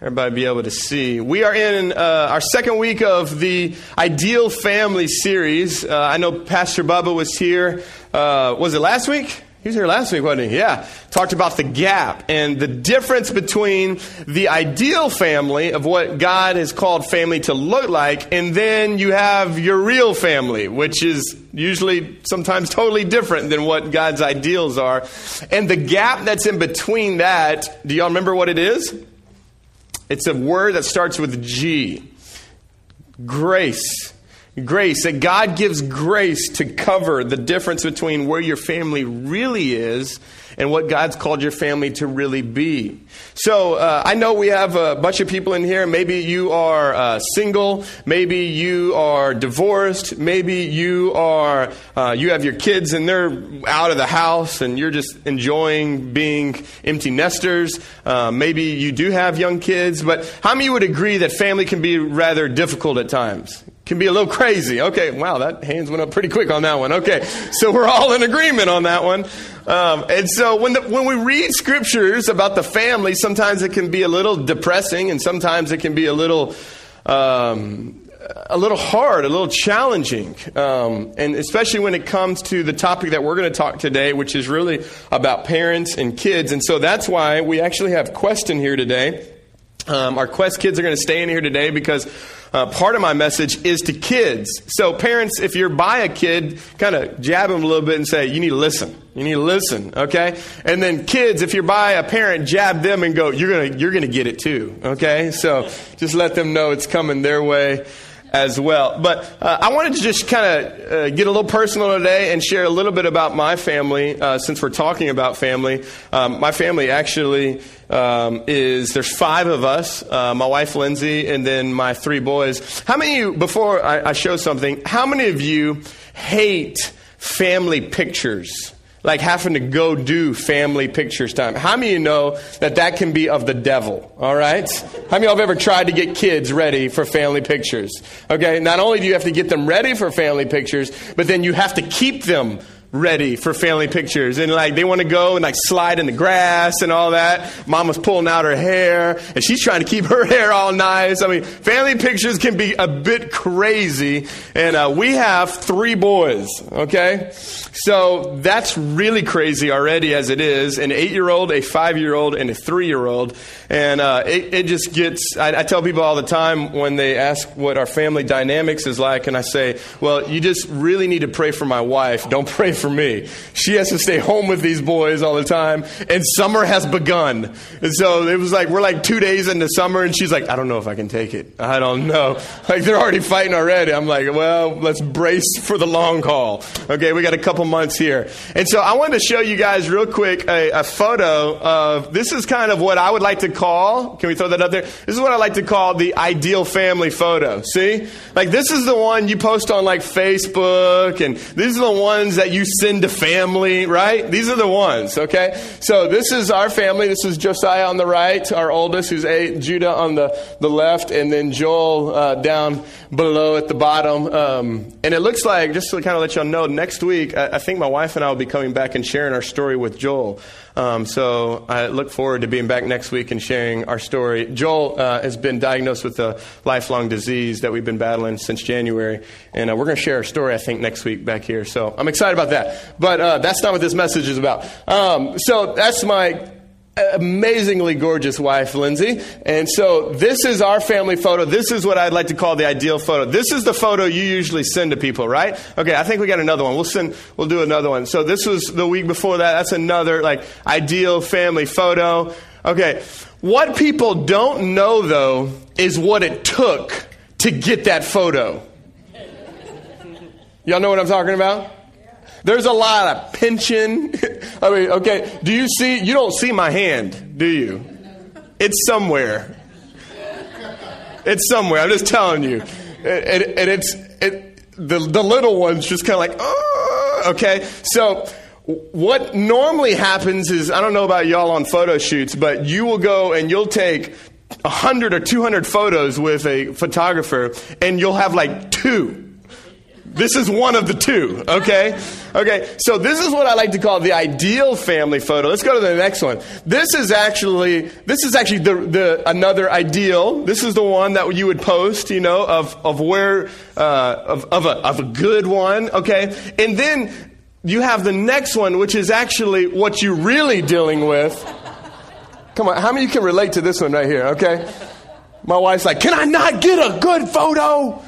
everybody be able to see. We are in uh, our second week of the Ideal Family series. Uh, I know Pastor Bubba was here. Uh, was it last week? He was here last week, wasn't he? Yeah. Talked about the gap and the difference between the ideal family of what God has called family to look like, and then you have your real family, which is usually sometimes totally different than what God's ideals are. And the gap that's in between that, do y'all remember what it is? It's a word that starts with G grace. Grace, that God gives grace to cover the difference between where your family really is and what God's called your family to really be. So uh, I know we have a bunch of people in here. Maybe you are uh, single. Maybe you are divorced. Maybe you are uh, you have your kids and they're out of the house and you're just enjoying being empty nesters. Uh, maybe you do have young kids. But how many would agree that family can be rather difficult at times? Can be a little crazy. Okay, wow, that hands went up pretty quick on that one. Okay, so we're all in agreement on that one. Um, and so when, the, when we read scriptures about the family, sometimes it can be a little depressing and sometimes it can be a little. Um, a little hard, a little challenging, um, and especially when it comes to the topic that we're going to talk today, which is really about parents and kids. And so that's why we actually have Quest in here today. Um, our Quest kids are going to stay in here today because uh, part of my message is to kids. So, parents, if you're by a kid, kind of jab them a little bit and say, You need to listen. You need to listen, okay? And then kids, if you're by a parent, jab them and go, You're going you're going to get it too, okay? So, just let them know it's coming their way as well. But uh, I wanted to just kind of uh, get a little personal today and share a little bit about my family uh, since we're talking about family. Um, my family actually um, is there's five of us uh, my wife Lindsay, and then my three boys. How many of you, before I, I show something, how many of you hate family pictures? Like having to go do family pictures time. How many of you know that that can be of the devil? All right? How many of you have ever tried to get kids ready for family pictures? Okay, not only do you have to get them ready for family pictures, but then you have to keep them ready for family pictures. And like they want to go and like slide in the grass and all that. Mama's pulling out her hair and she's trying to keep her hair all nice. I mean, family pictures can be a bit crazy. And uh, we have three boys, okay? So that's really crazy already as it is an eight year old, a five year old, and a three year old. And uh, it, it, just gets, I, I tell people all the time when they ask what our family dynamics is like, and I say, well, you just really need to pray for my wife. Don't pray for me. She has to stay home with these boys all the time, and summer has begun. And so it was like, we're like two days into summer, and she's like, I don't know if I can take it. I don't know. Like, they're already fighting already. I'm like, well, let's brace for the long haul. Okay, we got a couple months here. And so I wanted to show you guys real quick a, a photo of this is kind of what I would like to call, can we throw that up there? This is what I like to call the ideal family photo. See? Like, this is the one you post on like Facebook, and these are the ones that you send to family, right? These are the ones, okay? So this is our family. This is Josiah on the right, our oldest, who's eight, Judah on the, the left, and then Joel uh, down below at the bottom. Um, and it looks like, just to kind of let y'all know, next week, I, I, think my wife and I will be coming back and sharing our story with Joel. Um, so I look forward to being back next week and sharing our story. Joel uh, has been diagnosed with a lifelong disease that we've been battling since January, and uh, we're going to share our story, I think, next week back here. So I'm excited about that. But uh, that's not what this message is about. Um, so that's my amazingly gorgeous wife, Lindsay. And so this is our family photo. This is what I'd like to call the ideal photo. This is the photo you usually send to people, right? Okay, I think we got another one. We'll send, we'll do another one. So this was the week before that. That's another like ideal family photo. Okay. What people don't know though is what it took to get that photo. Y'all know what I'm talking about? There's a lot of pinching. I mean, okay, do you see? You don't see my hand, do you? It's somewhere. It's somewhere. I'm just telling you. And, and it's it, the, the little one's just kind of like, oh, okay. So what normally happens is, I don't know about y'all on photo shoots, but you will go and you'll take 100 or 200 photos with a photographer, and you'll have like two This is one of the two, okay? Okay, so this is what I like to call the ideal family photo. Let's go to the next one. This is actually this is actually the, the another ideal. This is the one that you would post, you know, of of where uh, of of a of a good one, okay? And then you have the next one, which is actually what you're really dealing with. Come on, how many can relate to this one right here, okay? My wife's like, Can I not get a good photo?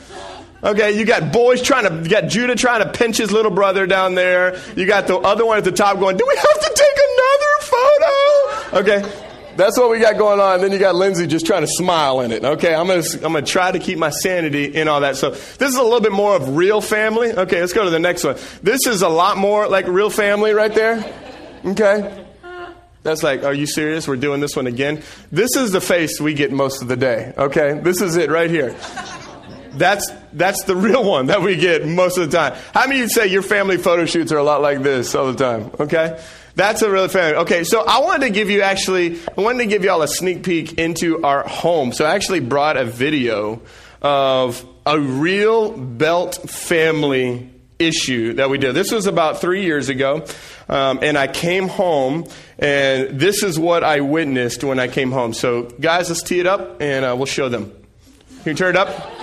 Okay, you got boys trying to, you got Judah trying to pinch his little brother down there. You got the other one at the top going, Do we have to take another photo? Okay, that's what we got going on. And Then you got Lindsay just trying to smile in it. Okay, I'm gonna, I'm gonna try to keep my sanity in all that. So this is a little bit more of real family. Okay, let's go to the next one. This is a lot more like real family right there. Okay. That's like, are you serious? We're doing this one again? This is the face we get most of the day, okay? This is it right here. That's, that's the real one that we get most of the time. How many of you say your family photo shoots are a lot like this all the time, okay? That's a real family. Okay, so I wanted to give you actually, I wanted to give you all a sneak peek into our home. So I actually brought a video of a real belt family issue that we did. This was about three years ago. Um, and I came home, and this is what I witnessed when I came home. So, guys, let's tee it up, and uh, we'll show them. Can you turn it up?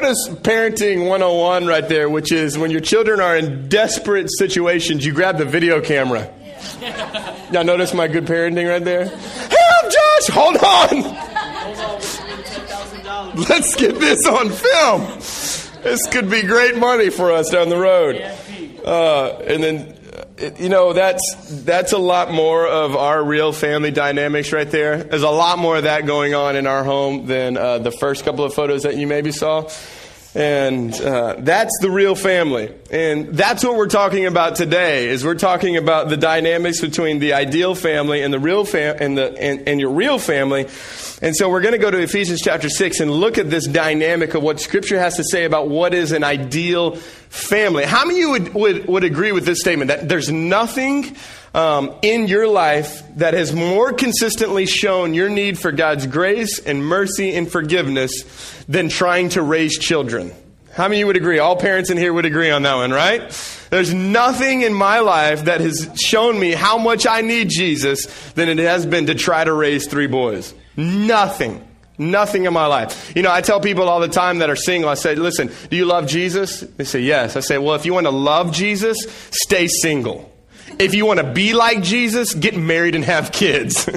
Notice parenting 101 right there, which is when your children are in desperate situations, you grab the video camera. Now notice my good parenting right there? Help, Josh! Hold on! Let's get this on film. This could be great money for us down the road. Uh, and then you know that's that's a lot more of our real family dynamics right there. There's a lot more of that going on in our home than uh, the first couple of photos that you maybe saw. And uh, that's the real family. And that's what we're talking about today is we're talking about the dynamics between the ideal family and the real fam- and the and, and your real family. And so we're going to go to Ephesians chapter 6 and look at this dynamic of what scripture has to say about what is an ideal family. How many of you would, would, would agree with this statement that there's nothing um, in your life that has more consistently shown your need for God's grace and mercy and forgiveness than trying to raise children. How many of you would agree? All parents in here would agree on that one, right? There's nothing in my life that has shown me how much I need Jesus than it has been to try to raise three boys. Nothing. Nothing in my life. You know, I tell people all the time that are single, I say, listen, do you love Jesus? They say, yes. I say, well, if you want to love Jesus, stay single. If you want to be like Jesus, get married and have kids.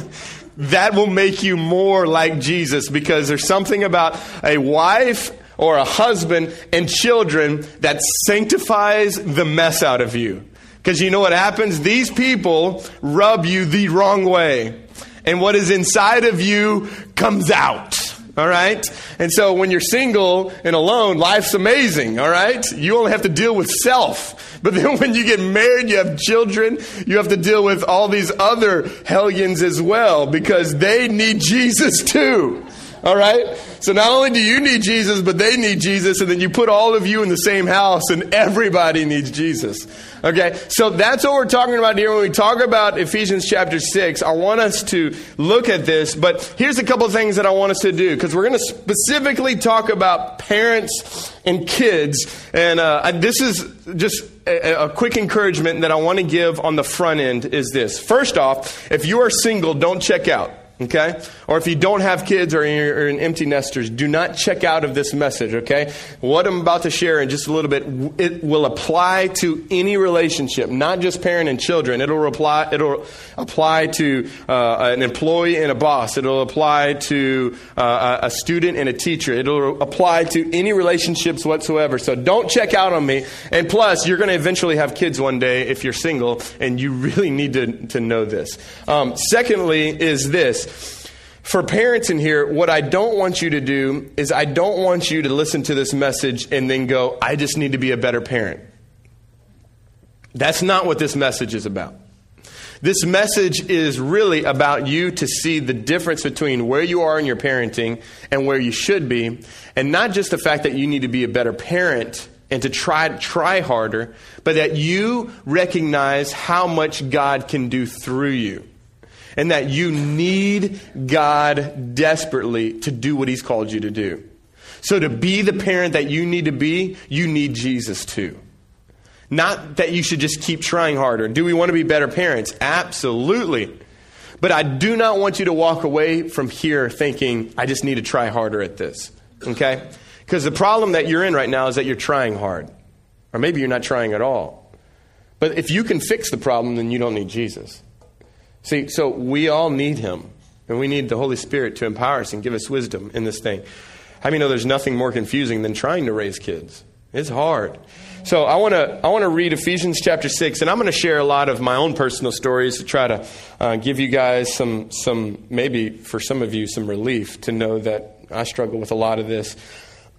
that will make you more like Jesus because there's something about a wife or a husband and children that sanctifies the mess out of you. Because you know what happens? These people rub you the wrong way. And what is inside of you comes out. All right? And so when you're single and alone, life's amazing. All right? You only have to deal with self. But then when you get married, you have children, you have to deal with all these other hellions as well because they need Jesus too. All right? So not only do you need Jesus, but they need Jesus, and then you put all of you in the same house, and everybody needs Jesus. Okay? So that's what we're talking about here when we talk about Ephesians chapter 6. I want us to look at this, but here's a couple things that I want us to do, because we're going to specifically talk about parents and kids. And uh, this is just a, a quick encouragement that I want to give on the front end is this. First off, if you are single, don't check out. Okay? Or if you don't have kids or you're an empty nesters, do not check out of this message, okay? What I'm about to share in just a little bit, it will apply to any relationship, not just parent and children. It'll apply, it'll apply to uh, an employee and a boss. It'll apply to uh, a student and a teacher. It'll apply to any relationships whatsoever. So don't check out on me. And plus, you're going to eventually have kids one day if you're single, and you really need to, to know this. Um, secondly, is this for parents in here, what I don't want you to do is I don't want you to listen to this message and then go, I just need to be a better parent. That's not what this message is about. This message is really about you to see the difference between where you are in your parenting and where you should be, and not just the fact that you need to be a better parent and to try try harder, but that you recognize how much God can do through you and that you need God desperately to do what He's called you to do. So, to be the parent that you need to be, you need Jesus too. Not that you should just keep trying harder. Do we want to be better parents? Absolutely. But I do not want you to walk away from here thinking, I just need to try harder at this. Okay? Because the problem that you're in right now is that you're trying hard. Or maybe you're not trying at all. But if you can fix the problem, then you don't need Jesus. See, so we all need him. And we need the Holy Spirit to empower us and give us wisdom in this thing. How many know there's nothing more confusing than trying to raise kids? It's hard. So I want to I want to read Ephesians chapter six, and I'm going to share a lot of my own personal stories to try to uh, give you guys some some maybe for some of you some relief to know that I struggle with a lot of this.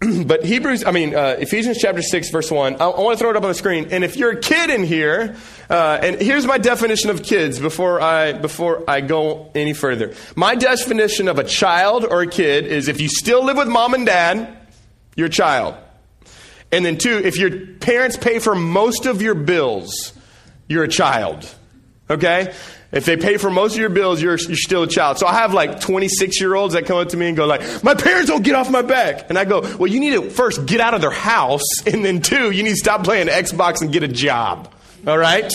but Hebrews, I mean, uh, Ephesians chapter 6, verse 1, I, I want to throw it up on the screen. And if you're a kid in here, uh, and here's my definition of kids before I, before I go any further. My definition of a child or a kid is if you still live with mom and dad, you're a child. And then, two, if your parents pay for most of your bills, you're a child. Okay? If they pay for most of your bills, you're, you're still a child. So I have like 26 year olds that come up to me and go like, my parents don't get off my back. And I go, well, you need to first get out of their house. And then two, you need to stop playing Xbox and get a job. All right?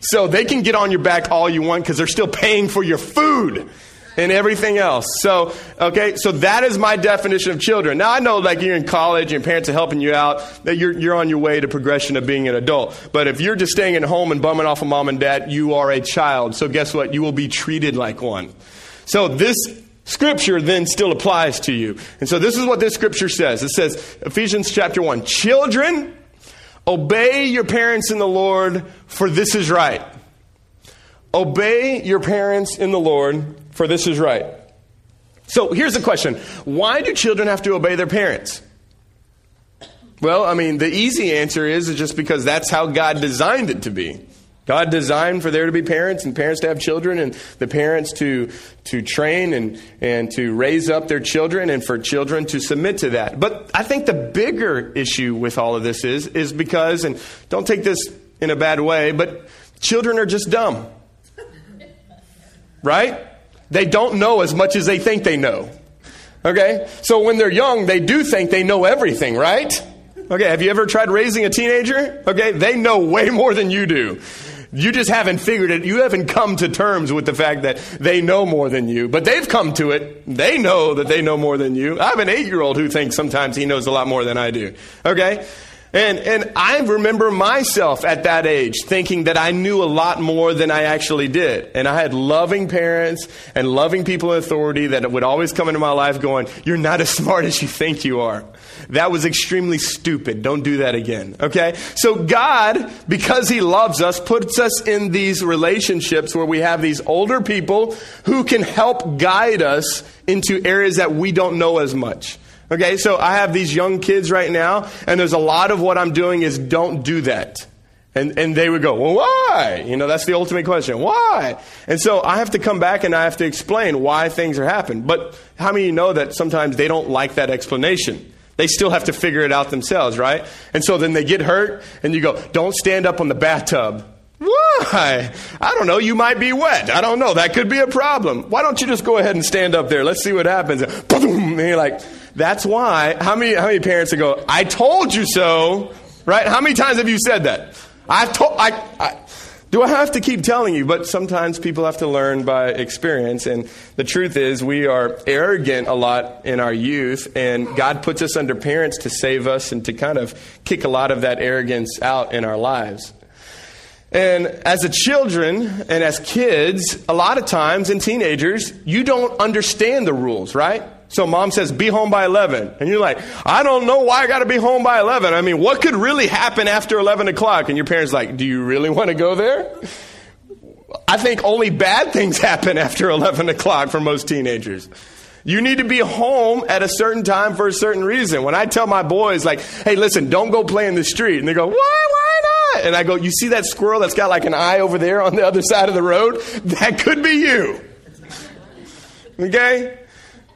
So they can get on your back all you want because they're still paying for your food and everything else. So, okay, so that is my definition of children. Now, I know like you're in college and parents are helping you out, that you're, you're on your way to progression of being an adult. But if you're just staying at home and bumming off of mom and dad, you are a child. So guess what? You will be treated like one. So this scripture then still applies to you. And so this is what this scripture says. It says, Ephesians chapter 1, Children, obey your parents in the Lord, for this is right. Obey your parents in the Lord, for this is right. So here's the question Why do children have to obey their parents? Well, I mean, the easy answer is just because that's how God designed it to be. God designed for there to be parents and parents to have children and the parents to, to train and, and to raise up their children and for children to submit to that. But I think the bigger issue with all of this is, is because, and don't take this in a bad way, but children are just dumb. Right? They don't know as much as they think they know. Okay? So when they're young, they do think they know everything, right? Okay, have you ever tried raising a teenager? Okay, they know way more than you do. You just haven't figured it. You haven't come to terms with the fact that they know more than you. But they've come to it. They know that they know more than you. I have an eight year old who thinks sometimes he knows a lot more than I do. Okay? And, and I remember myself at that age thinking that I knew a lot more than I actually did. And I had loving parents and loving people in authority that would always come into my life going, You're not as smart as you think you are. That was extremely stupid. Don't do that again. Okay? So God, because He loves us, puts us in these relationships where we have these older people who can help guide us into areas that we don't know as much. Okay, so I have these young kids right now, and there's a lot of what I'm doing is don't do that. And, and they would go, well, why? You know, that's the ultimate question. Why? And so I have to come back and I have to explain why things are happening. But how many of you know that sometimes they don't like that explanation? They still have to figure it out themselves, right? And so then they get hurt and you go, don't stand up on the bathtub. Why? I don't know. You might be wet. I don't know. That could be a problem. Why don't you just go ahead and stand up there? Let's see what happens. Boom! And you're like, that's why. How many, how many parents go, I told you so, right? How many times have you said that? I've told, I, I, do I have to keep telling you? But sometimes people have to learn by experience. And the truth is, we are arrogant a lot in our youth, and God puts us under parents to save us and to kind of kick a lot of that arrogance out in our lives. And as a children and as kids, a lot of times and teenagers, you don't understand the rules, right? So mom says, be home by 11. And you're like, I don't know why I got to be home by 11. I mean, what could really happen after 11 o'clock? And your parents like, do you really want to go there? I think only bad things happen after 11 o'clock for most teenagers. You need to be home at a certain time for a certain reason. When I tell my boys, like, hey, listen, don't go play in the street. And they go, why, why not? And I go, you see that squirrel that's got like an eye over there on the other side of the road? That could be you. Okay?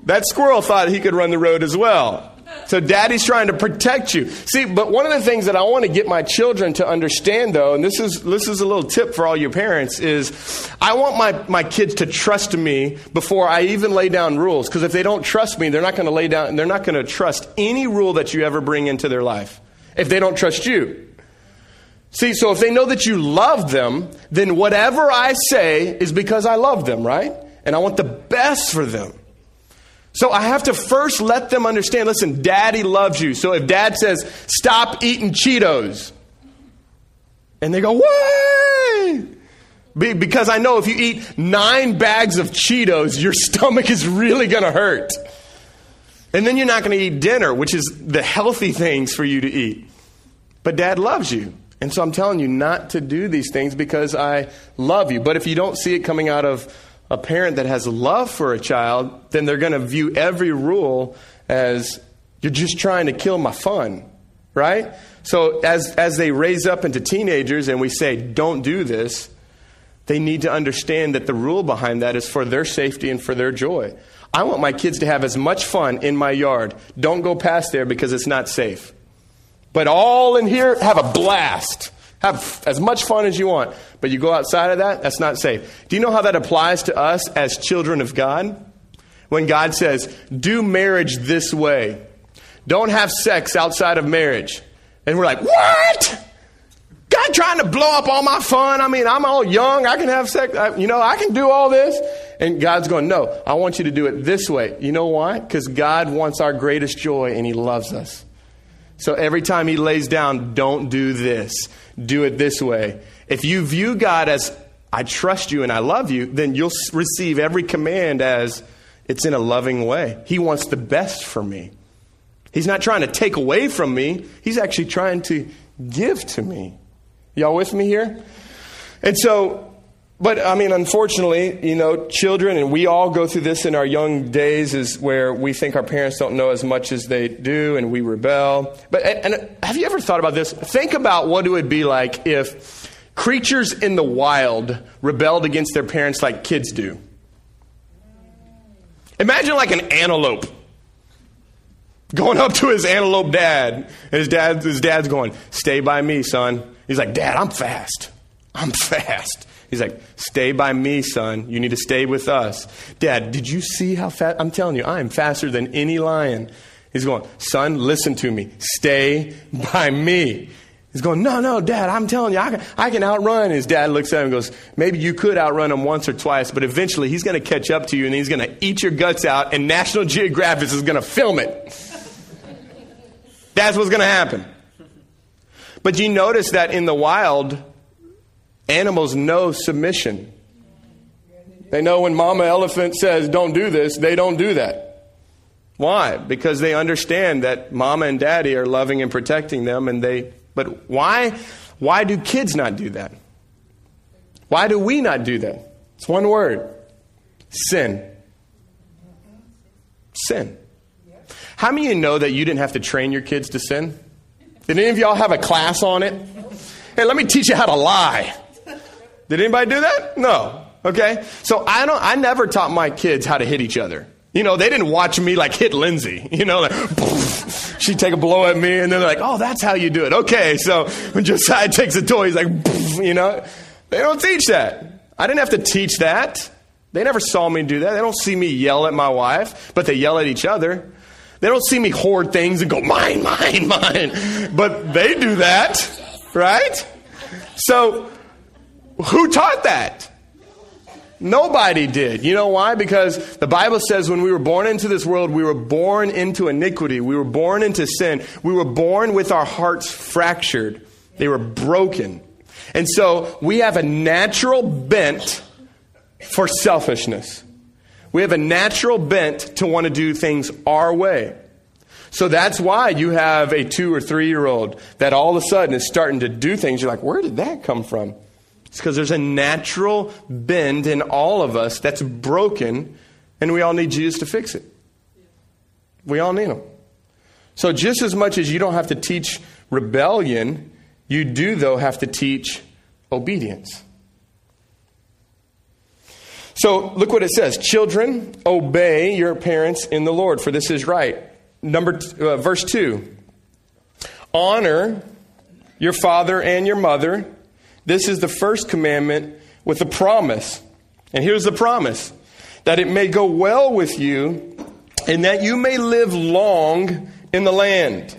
That squirrel thought he could run the road as well. So daddy's trying to protect you. See, but one of the things that I want to get my children to understand though, and this is this is a little tip for all your parents, is I want my, my kids to trust me before I even lay down rules. Because if they don't trust me, they're not going to lay down they're not going to trust any rule that you ever bring into their life. If they don't trust you. See, so if they know that you love them, then whatever I say is because I love them, right? And I want the best for them. So I have to first let them understand listen, daddy loves you. So if dad says, stop eating Cheetos, and they go, why? Because I know if you eat nine bags of Cheetos, your stomach is really going to hurt. And then you're not going to eat dinner, which is the healthy things for you to eat. But dad loves you. And so I'm telling you not to do these things because I love you. But if you don't see it coming out of a parent that has love for a child, then they're going to view every rule as you're just trying to kill my fun, right? So as, as they raise up into teenagers and we say, don't do this, they need to understand that the rule behind that is for their safety and for their joy. I want my kids to have as much fun in my yard. Don't go past there because it's not safe. But all in here, have a blast. Have as much fun as you want, but you go outside of that, that's not safe. Do you know how that applies to us as children of God? When God says, do marriage this way, don't have sex outside of marriage. And we're like, what? God trying to blow up all my fun. I mean, I'm all young. I can have sex. I, you know, I can do all this. And God's going, no, I want you to do it this way. You know why? Because God wants our greatest joy and He loves us. So every time He lays down, don't do this do it this way. If you view God as, I trust you and I love you, then you'll receive every command as it's in a loving way. He wants the best for me. He's not trying to take away from me, He's actually trying to give to me. Y'all with me here? And so, but I mean, unfortunately, you know, children, and we all go through this in our young days, is where we think our parents don't know as much as they do, and we rebel. But and, and have you ever thought about this? Think about what it would be like if creatures in the wild rebelled against their parents like kids do. Imagine like an antelope going up to his antelope dad, and his dad, his dad's going, "Stay by me, son." He's like, "Dad, I'm fast. I'm fast." He's like, Stay by me, son. You need to stay with us. Dad, did you see how fast? I'm telling you, I am faster than any lion. He's going, Son, listen to me. Stay by me. He's going, No, no, Dad, I'm telling you, I can, I can outrun. His dad looks at him and goes, Maybe you could outrun him once or twice, but eventually he's going to catch up to you and he's going to eat your guts out, and National Geographic is going to film it. That's what's going to happen. But you notice that in the wild, Animals know submission. They know when mama elephant says, don't do this, they don't do that. Why? Because they understand that mama and daddy are loving and protecting them and they, but why, why do kids not do that? Why do we not do that? It's one word. Sin. Sin. How many of you know that you didn't have to train your kids to sin? Did any of y'all have a class on it? Hey, let me teach you how to lie. Did anybody do that? No. Okay. So I don't, I never taught my kids how to hit each other. You know, they didn't watch me like hit Lindsay. You know, like, she'd take a blow at me and then they're like, oh, that's how you do it. Okay. So when Josiah takes a toy, he's like, you know, they don't teach that. I didn't have to teach that. They never saw me do that. They don't see me yell at my wife, but they yell at each other. They don't see me hoard things and go, mine, mine, mine. But they do that, right? So, who taught that? Nobody did. You know why? Because the Bible says when we were born into this world, we were born into iniquity. We were born into sin. We were born with our hearts fractured. They were broken. And so we have a natural bent for selfishness. We have a natural bent to want to do things our way. So that's why you have a two or three year old that all of a sudden is starting to do things. You're like, where did that come from? It's because there's a natural bend in all of us that's broken, and we all need Jesus to fix it. We all need him. So, just as much as you don't have to teach rebellion, you do, though, have to teach obedience. So, look what it says Children, obey your parents in the Lord, for this is right. Number uh, verse 2 Honor your father and your mother this is the first commandment with a promise. And here's the promise that it may go well with you and that you may live long in the land.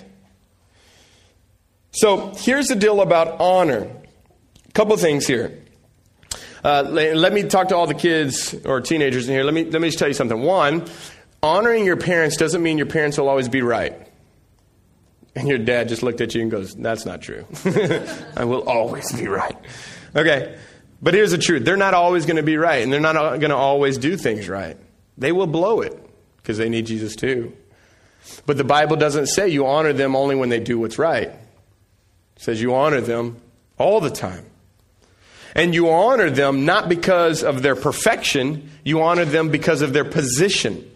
So here's the deal about honor. A couple things here. Uh, let me talk to all the kids or teenagers in here. Let me, let me just tell you something. One, honoring your parents doesn't mean your parents will always be right. And your dad just looked at you and goes, That's not true. I will always be right. Okay. But here's the truth they're not always going to be right, and they're not going to always do things right. They will blow it because they need Jesus too. But the Bible doesn't say you honor them only when they do what's right, it says you honor them all the time. And you honor them not because of their perfection, you honor them because of their position.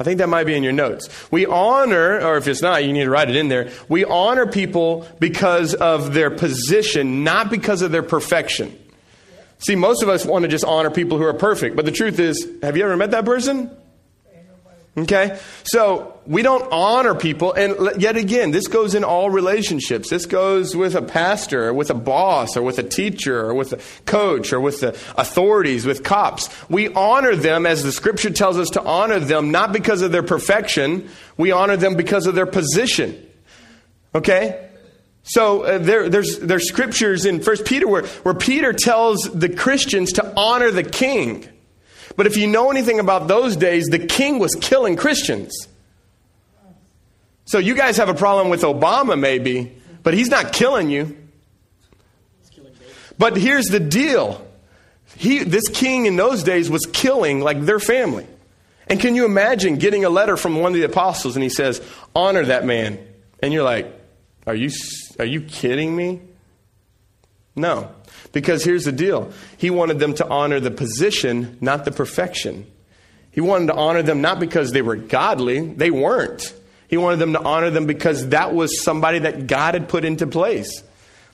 I think that might be in your notes. We honor, or if it's not, you need to write it in there. We honor people because of their position, not because of their perfection. See, most of us want to just honor people who are perfect, but the truth is, have you ever met that person? Okay? So we don't honor people. And yet again, this goes in all relationships. This goes with a pastor, or with a boss, or with a teacher, or with a coach, or with the authorities, with cops. We honor them as the scripture tells us to honor them, not because of their perfection. We honor them because of their position. Okay? So uh, there, there's, there's scriptures in First Peter where, where Peter tells the Christians to honor the king. But if you know anything about those days, the king was killing Christians. So you guys have a problem with Obama, maybe, but he's not killing you. But here's the deal. He, this king in those days was killing like their family. And can you imagine getting a letter from one of the apostles and he says, honor that man. And you're like, are you, are you kidding me? No. Because here's the deal He wanted them to honor the position, not the perfection. He wanted to honor them not because they were godly, they weren't. He wanted them to honor them because that was somebody that God had put into place.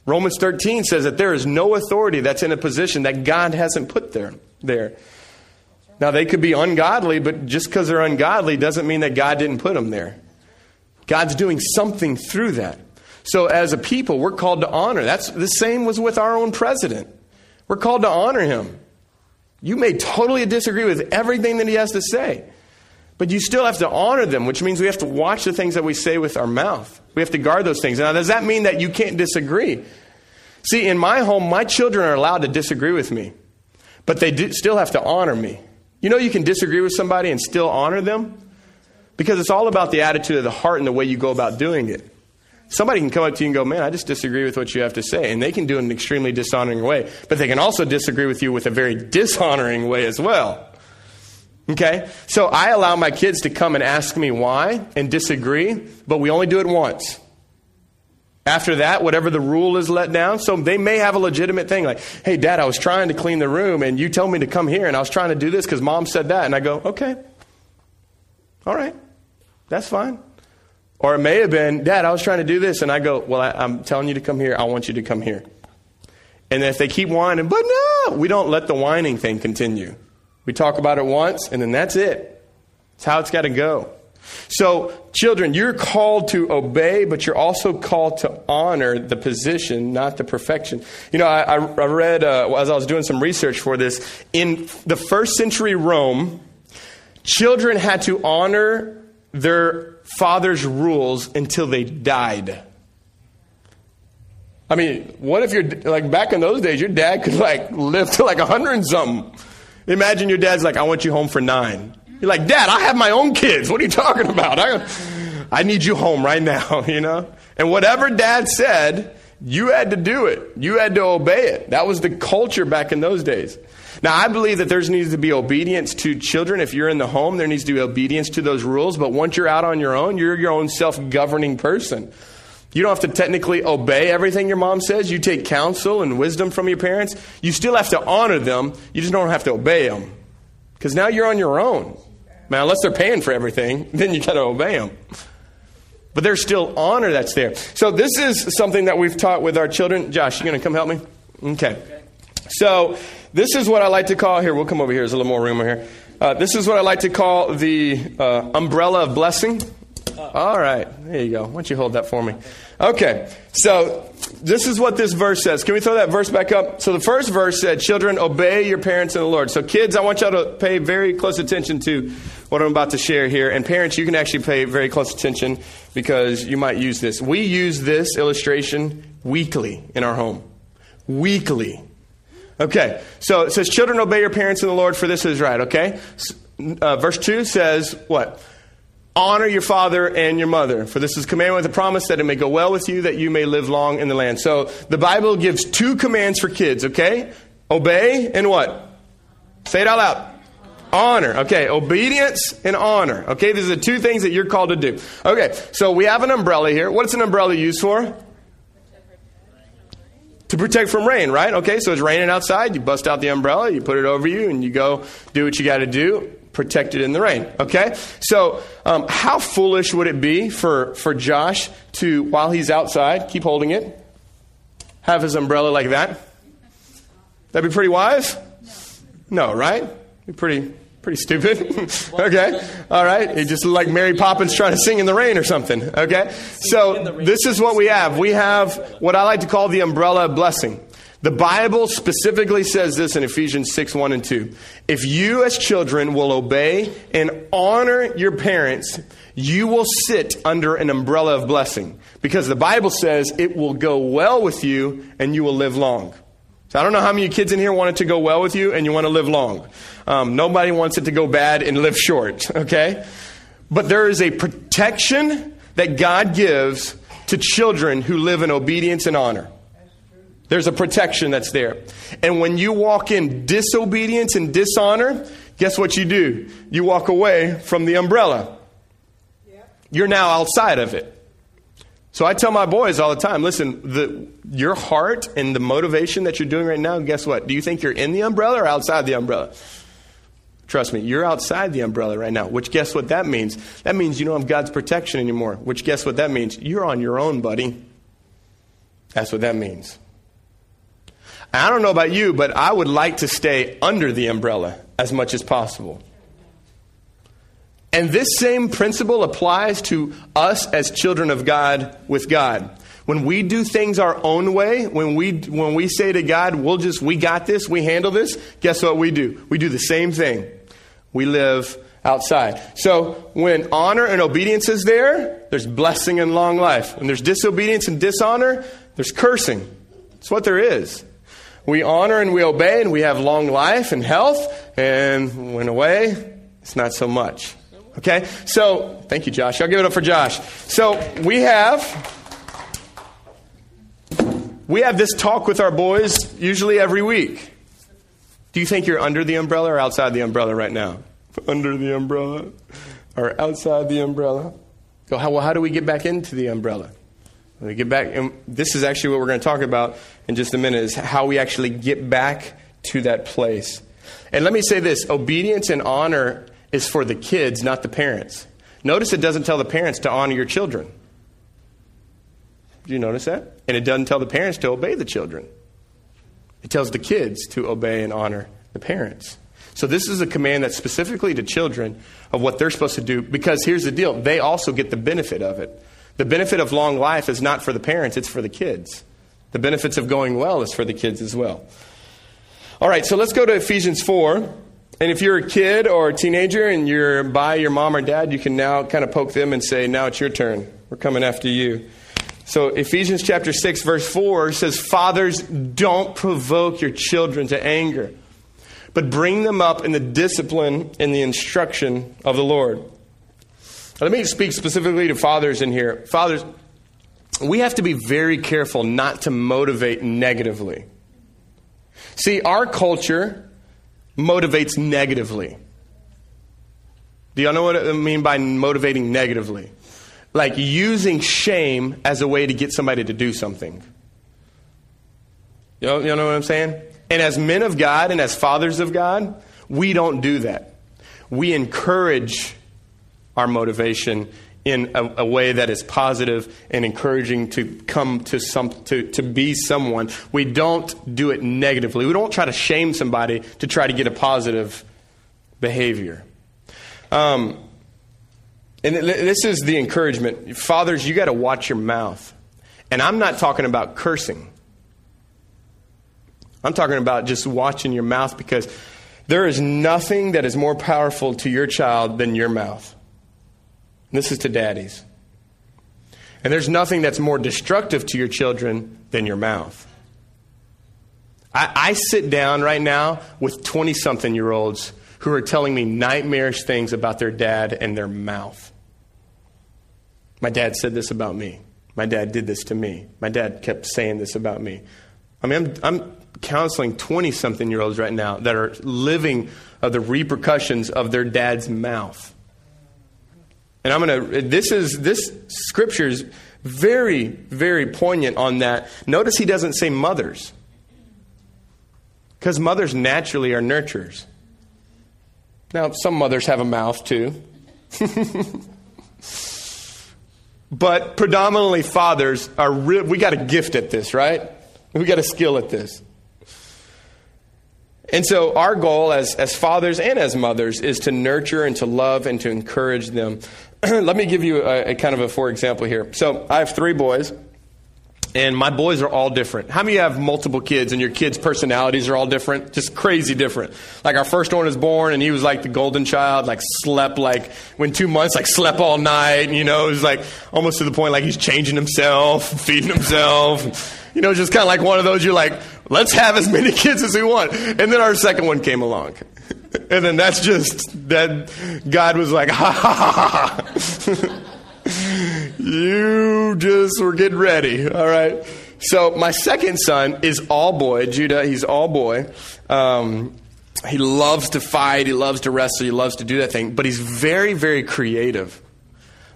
Romans 13 says that there is no authority that's in a position that God hasn't put there. there. Now, they could be ungodly, but just because they're ungodly doesn't mean that God didn't put them there. God's doing something through that. So as a people, we're called to honor. That's the same was with our own president. We're called to honor him. You may totally disagree with everything that he has to say, but you still have to honor them, which means we have to watch the things that we say with our mouth. We have to guard those things. Now, does that mean that you can't disagree? See, in my home, my children are allowed to disagree with me, but they still have to honor me. You know, you can disagree with somebody and still honor them because it's all about the attitude of the heart and the way you go about doing it. Somebody can come up to you and go, Man, I just disagree with what you have to say. And they can do it in an extremely dishonoring way. But they can also disagree with you with a very dishonoring way as well. Okay? So I allow my kids to come and ask me why and disagree, but we only do it once. After that, whatever the rule is let down, so they may have a legitimate thing like, hey, dad, I was trying to clean the room and you told me to come here and I was trying to do this because mom said that. And I go, okay. All right. That's fine. Or it may have been, Dad, I was trying to do this. And I go, Well, I, am telling you to come here. I want you to come here. And if they keep whining, but no, we don't let the whining thing continue. We talk about it once, and then that's it. It's how it's got to go. So, children, you're called to obey, but you're also called to honor the position, not the perfection. You know, I, I read, uh, as I was doing some research for this, in the first century Rome, children had to honor their father's rules until they died. I mean, what if you're like back in those days, your dad could like live to like a hundred and something. Imagine your dad's like, I want you home for nine. You're like, Dad, I have my own kids. What are you talking about? I, I need you home right now, you know? And whatever dad said, you had to do it. You had to obey it. That was the culture back in those days. Now, I believe that there needs to be obedience to children. If you're in the home, there needs to be obedience to those rules. But once you're out on your own, you're your own self governing person. You don't have to technically obey everything your mom says. You take counsel and wisdom from your parents. You still have to honor them. You just don't have to obey them. Because now you're on your own. Now, unless they're paying for everything, then you got to obey them. But there's still honor that's there. So this is something that we've taught with our children. Josh, you going to come help me? Okay. So this is what I like to call here. We'll come over here. There's a little more room over here. Uh, this is what I like to call the uh, umbrella of blessing. All right. There you go. Why don't you hold that for me? Okay. So this is what this verse says. Can we throw that verse back up? So the first verse said, Children, obey your parents in the Lord. So, kids, I want y'all to pay very close attention to what I'm about to share here. And parents, you can actually pay very close attention because you might use this. We use this illustration weekly in our home. Weekly. Okay. So it says, Children, obey your parents in the Lord, for this is right. Okay. Uh, verse 2 says, What? Honor your father and your mother, for this is commandment with a promise that it may go well with you, that you may live long in the land. So the Bible gives two commands for kids, okay? Obey and what? Say it out loud. Honor. Okay, obedience and honor. Okay, these are the two things that you're called to do. Okay, so we have an umbrella here. What's an umbrella used for? To protect from rain, right? Okay, so it's raining outside. You bust out the umbrella, you put it over you, and you go do what you got to do protected in the rain. Okay? So, um, how foolish would it be for, for Josh to, while he's outside, keep holding it, have his umbrella like that? That'd be pretty wise? No, right? Be pretty pretty stupid. okay. All right. It just like Mary Poppins trying to sing in the rain or something. Okay. So this is what we have. We have what I like to call the umbrella of blessing. The Bible specifically says this in Ephesians 6 1 and 2. If you, as children, will obey and honor your parents, you will sit under an umbrella of blessing. Because the Bible says it will go well with you and you will live long. So I don't know how many kids in here want it to go well with you and you want to live long. Um, nobody wants it to go bad and live short, okay? But there is a protection that God gives to children who live in obedience and honor. There's a protection that's there. And when you walk in disobedience and dishonor, guess what you do? You walk away from the umbrella. You're now outside of it. So I tell my boys all the time listen, the, your heart and the motivation that you're doing right now, guess what? Do you think you're in the umbrella or outside the umbrella? Trust me, you're outside the umbrella right now, which guess what that means? That means you don't have God's protection anymore, which guess what that means? You're on your own, buddy. That's what that means. I don't know about you, but I would like to stay under the umbrella as much as possible. And this same principle applies to us as children of God with God. When we do things our own way, when we, when we say to God, we'll just, we got this, we handle this, guess what we do? We do the same thing. We live outside. So when honor and obedience is there, there's blessing and long life. When there's disobedience and dishonor, there's cursing. That's what there is we honor and we obey and we have long life and health, and when away, it's not so much. Okay? So, thank you, Josh. I'll give it up for Josh. So, we have. We have this talk with our boys usually every week. Do you think you're under the umbrella or outside the umbrella right now? Under the umbrella or outside the umbrella? So how, well, how do we get back into the umbrella? We get back, and this is actually what we're going to talk about in just a minute, is how we actually get back to that place. And let me say this obedience and honor is for the kids, not the parents. Notice it doesn't tell the parents to honor your children. Do you notice that? And it doesn't tell the parents to obey the children. It tells the kids to obey and honor the parents. So this is a command that's specifically to children of what they're supposed to do because here's the deal they also get the benefit of it. The benefit of long life is not for the parents, it's for the kids. The benefits of going well is for the kids as well. All right, so let's go to Ephesians 4. And if you're a kid or a teenager and you're by your mom or dad, you can now kind of poke them and say, Now it's your turn. We're coming after you. So Ephesians chapter 6, verse 4 says, Fathers, don't provoke your children to anger, but bring them up in the discipline and the instruction of the Lord. Let me speak specifically to fathers in here. Fathers, we have to be very careful not to motivate negatively. See, our culture motivates negatively. Do y'all know what I mean by motivating negatively? Like using shame as a way to get somebody to do something. You know, you know what I'm saying? And as men of God and as fathers of God, we don't do that. We encourage our motivation in a, a, way that is positive and encouraging to come to some to, to be someone. We don't do it negatively. We don't try to shame somebody to try to get a positive behavior. Um, and this is the encouragement. Fathers, you got to watch your mouth. And I'm not talking about cursing. I'm talking about just watching your mouth because there is nothing that is more powerful to your child than your mouth. This is to daddies. And there's nothing that's more destructive to your children than your mouth. I, I sit down right now with 20 something year olds who are telling me nightmarish things about their dad and their mouth. My dad said this about me. My dad did this to me. My dad kept saying this about me. I mean, I'm, I'm counseling 20 something year olds right now that are living of the repercussions of their dad's mouth. And I'm going to, this is, this scripture is very, very poignant on that. Notice he doesn't say mothers. Because mothers naturally are nurturers. Now, some mothers have a mouth too. but predominantly fathers are, re- we got a gift at this, right? We got a skill at this. And so, our goal as, as fathers and as mothers is to nurture and to love and to encourage them let me give you a, a, kind of a for example here. So I have three boys, and my boys are all different. How many have multiple kids, and your kids' personalities are all different? Just crazy different. Like our first one was born, and he was like the golden child, like slept like when two months, like slept all night. You know, it was like almost to the point like he's changing himself, feeding himself. You know, just kind of like one of those. You're like, let's have as many kids as we want. And then our second one came along. And then that's just that God was like, ha ha ha ha. you just were getting ready. All right. So my second son is all boy, Judah. He's all boy. Um, he loves to fight. He loves to wrestle. He loves to do that thing. But he's very, very creative.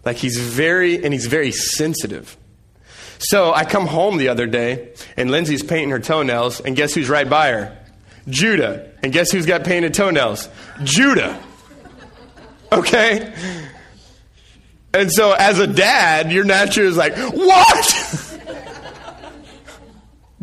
Like he's very, and he's very sensitive. So I come home the other day, and Lindsay's painting her toenails, and guess who's right by her? Judah. And guess who's got painted toenails? Judah. Okay? And so as a dad, your nature is like, what?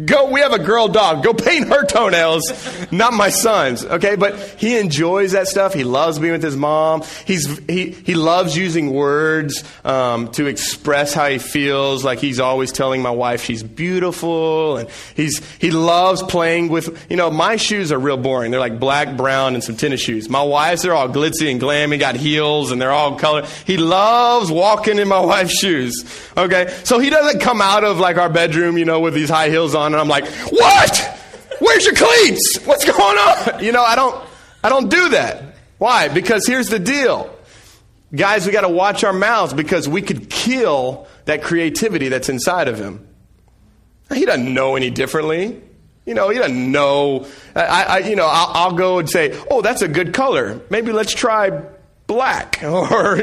Go, we have a girl dog. Go paint her toenails, not my son's. Okay, but he enjoys that stuff. He loves being with his mom. He's he he loves using words um, to express how he feels. Like he's always telling my wife she's beautiful, and he's he loves playing with. You know, my shoes are real boring. They're like black, brown, and some tennis shoes. My wife's they're all glitzy and glammy, got heels, and they're all colored. He loves walking in my wife's shoes. Okay, so he doesn't come out of like our bedroom, you know, with these high heels on on, and I'm like, what? Where's your cleats? What's going on? You know, I don't, I don't do that. Why? Because here's the deal. Guys, we got to watch our mouths because we could kill that creativity that's inside of him. He doesn't know any differently. You know, he doesn't know. I, I you know, I'll, I'll, go and say, "Oh, that's a good color. Maybe let's try black or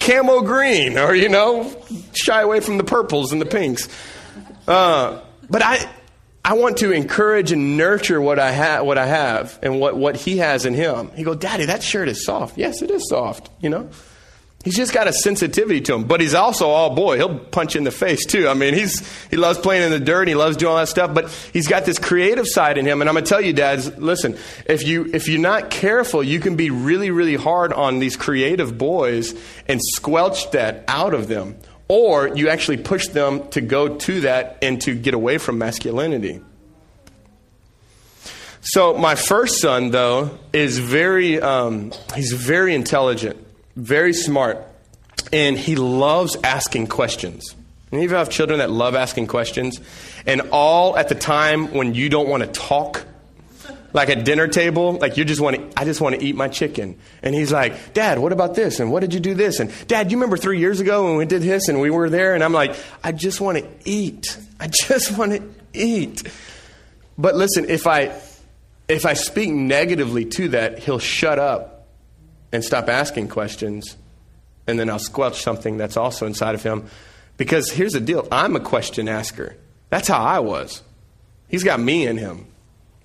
camo green, or you know, shy away from the purples and the pinks." Uh, but I, I want to encourage and nurture what I, ha- what I have and what, what he has in him. He go, Daddy, that shirt is soft. Yes, it is soft, you know? He's just got a sensitivity to him, but he's also all boy. He'll punch you in the face too. I mean, he's he loves playing in the dirt. He loves doing all that stuff, but he's got this creative side in him. And I'm gonna tell you, dads, listen. If you if you're not careful, you can be really really hard on these creative boys and squelch that out of them, or you actually push them to go to that and to get away from masculinity. So my first son, though, is very um, he's very intelligent very smart, and he loves asking questions. And you have children that love asking questions, and all at the time when you don't want to talk, like at dinner table, like you just want to, I just want to eat my chicken. And he's like, Dad, what about this? And what did you do this? And Dad, you remember three years ago when we did this and we were there? And I'm like, I just want to eat. I just want to eat. But listen, if I, if I speak negatively to that, he'll shut up and stop asking questions, and then I'll squelch something that's also inside of him. Because here's the deal I'm a question asker. That's how I was. He's got me in him.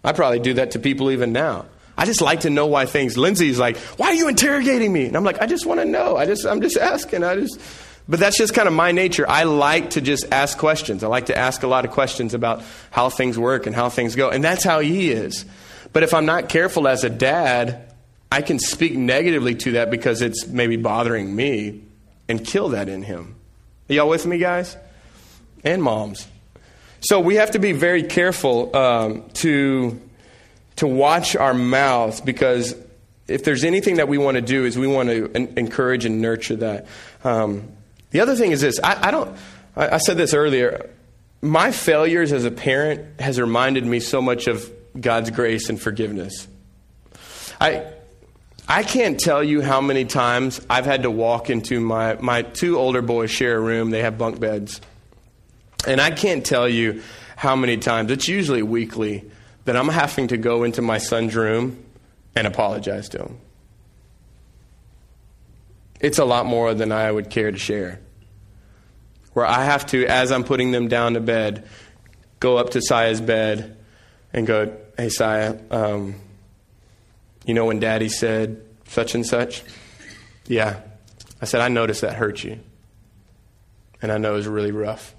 I probably do that to people even now. I just like to know why things. Lindsay's like, "Why are you interrogating me?" And I'm like, "I just want to know. I just, I'm just asking. I just." But that's just kind of my nature. I like to just ask questions. I like to ask a lot of questions about how things work and how things go, and that's how he is. But if I'm not careful as a dad, I can speak negatively to that because it's maybe bothering me and kill that in him. Are y'all with me, guys? And moms. So we have to be very careful um, to, to watch our mouths because if there's anything that we want to do is we want to encourage and nurture that. Um, the other thing is this I, I don't, I, I said this earlier. My failures as a parent has reminded me so much of God's grace and forgiveness. I, I can't tell you how many times I've had to walk into my, my two older boys share a room. They have bunk beds. And I can't tell you how many times, it's usually weekly, that I'm having to go into my son's room and apologize to him. It's a lot more than I would care to share. Where I have to, as I'm putting them down to bed, go up to Saya's bed and go, Hey, Saya, um, you know when daddy said such and such? Yeah. I said, I noticed that hurt you. And I know it was really rough.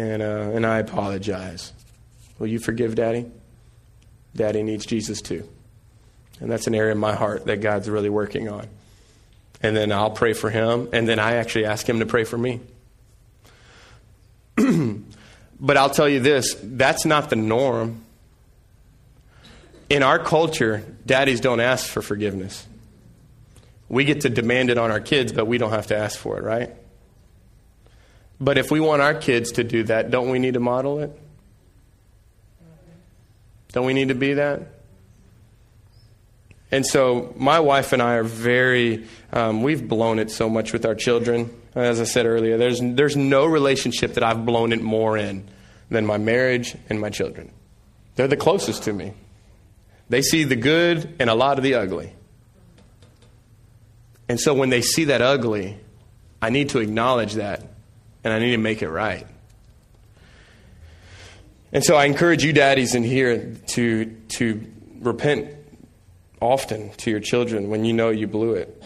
And, uh, and I apologize. Will you forgive daddy? Daddy needs Jesus too. And that's an area in my heart that God's really working on. And then I'll pray for him, and then I actually ask him to pray for me. but I'll tell you this that's not the norm in our culture, daddies don't ask for forgiveness. We get to demand it on our kids, but we don't have to ask for it, right? But if we want our kids to do that, don't we need to model it? Don't we need to be that? And so my wife and I are very, um, we've blown it so much with our children. As I said earlier, there's, there's no relationship that I've blown it more in than my marriage and my children. They're the closest to me. They see the good and a lot of the ugly. And so when they see that ugly, I need to acknowledge that and I need to make it right. And so I encourage you, daddies, in here to, to repent often to your children when you know you blew it.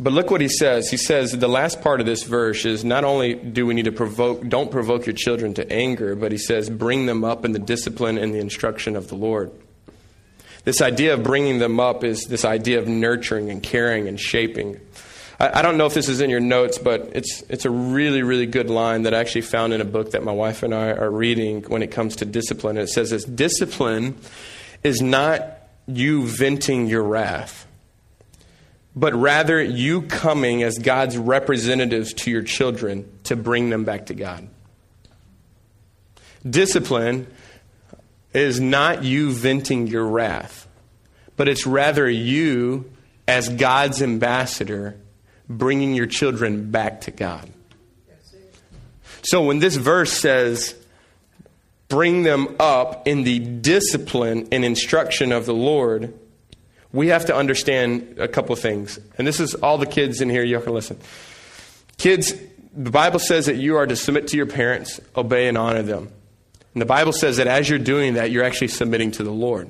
But look what he says. He says the last part of this verse is not only do we need to provoke, don't provoke your children to anger, but he says bring them up in the discipline and the instruction of the Lord. This idea of bringing them up is this idea of nurturing and caring and shaping. I, I don't know if this is in your notes, but it's, it's a really, really good line that I actually found in a book that my wife and I are reading when it comes to discipline. it says this discipline is not you venting your wrath, but rather you coming as God's representatives to your children to bring them back to God. Discipline is not you venting your wrath, but it's rather you, as God's ambassador, bringing your children back to God. So when this verse says, bring them up in the discipline and instruction of the Lord, we have to understand a couple of things. And this is all the kids in here, you can listen. Kids, the Bible says that you are to submit to your parents, obey, and honor them. And the Bible says that as you're doing that, you're actually submitting to the Lord.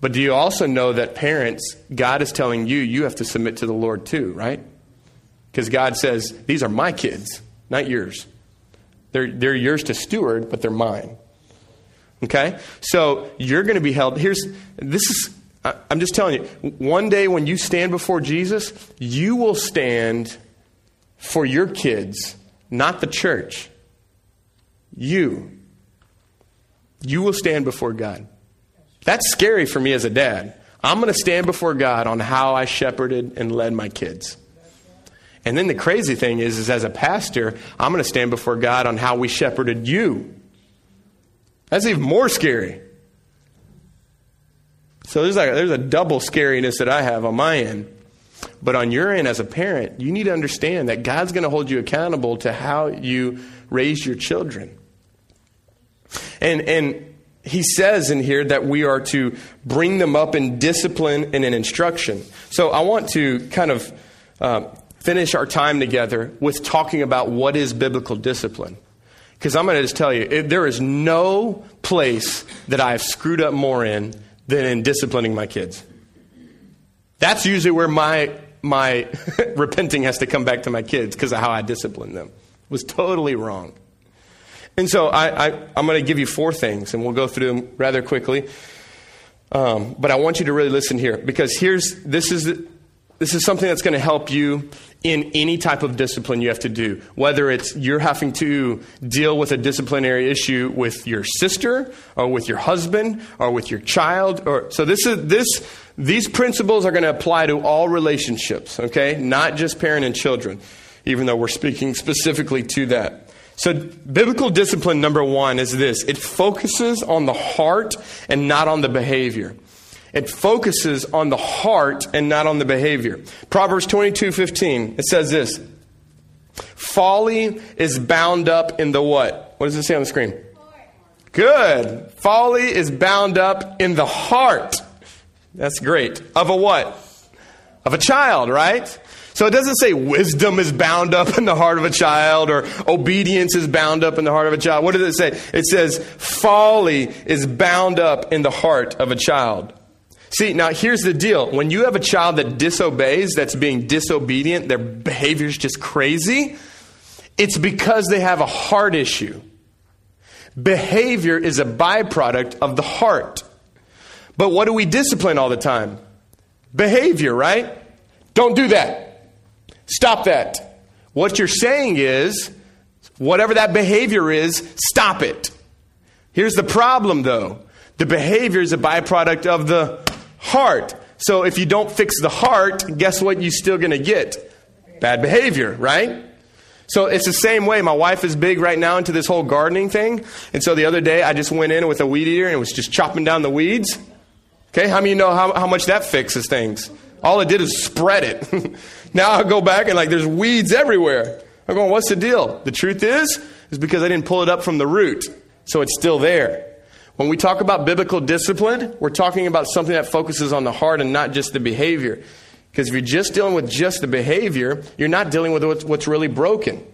But do you also know that parents, God is telling you, you have to submit to the Lord too, right? Because God says, these are my kids, not yours. They're, they're yours to steward, but they're mine. Okay? So you're going to be held. Here's, this is, I'm just telling you, one day when you stand before Jesus, you will stand for your kids, not the church. You. You will stand before God. That's scary for me as a dad. I'm going to stand before God on how I shepherded and led my kids. And then the crazy thing is, is as a pastor, I'm going to stand before God on how we shepherded you. That's even more scary. So there's like there's a double scariness that I have on my end. But on your end as a parent, you need to understand that God's going to hold you accountable to how you raise your children. And and he says in here that we are to bring them up in discipline and in instruction. So I want to kind of uh, finish our time together with talking about what is biblical discipline. Because I'm going to just tell you, it, there is no place that I've screwed up more in than in disciplining my kids. That's usually where my my repenting has to come back to my kids because of how I disciplined them. It was totally wrong. And so I, I, am going to give you four things, and we'll go through them rather quickly. Um, but I want you to really listen here because here's this is this is something that's going to help you in any type of discipline you have to do. Whether it's you're having to deal with a disciplinary issue with your sister or with your husband or with your child or so this is this these principles are going to apply to all relationships, okay? Not just parent and children, even though we're speaking specifically to that. So, biblical discipline number one is this it focuses on the heart and not on the behavior. It focuses on the heart and not on the behavior. Proverbs 22 15, it says this Folly is bound up in the what? What does it say on the screen? Good. Folly is bound up in the heart. That's great. Of a what? Of a child, right? So it doesn't say wisdom is bound up in the heart of a child or obedience is bound up in the heart of a child. What does it say? It says folly is bound up in the heart of a child. See, now here's the deal. When you have a child that disobeys, that's being disobedient, their behavior is just crazy, it's because they have a heart issue. Behavior is a byproduct of the heart. But what do we discipline all the time? Behavior, right? Don't do that. Stop that. What you're saying is, whatever that behavior is, stop it. Here's the problem though the behavior is a byproduct of the heart. So if you don't fix the heart, guess what you're still going to get? Bad behavior, right? So it's the same way. My wife is big right now into this whole gardening thing. And so the other day I just went in with a weed eater and was just chopping down the weeds. Okay, how many you know how, how much that fixes things? All it did is spread it. now I go back and like there's weeds everywhere. I'm going, what's the deal? The truth is, is because I didn't pull it up from the root. So it's still there. When we talk about biblical discipline, we're talking about something that focuses on the heart and not just the behavior. Because if you're just dealing with just the behavior, you're not dealing with what's, really broken.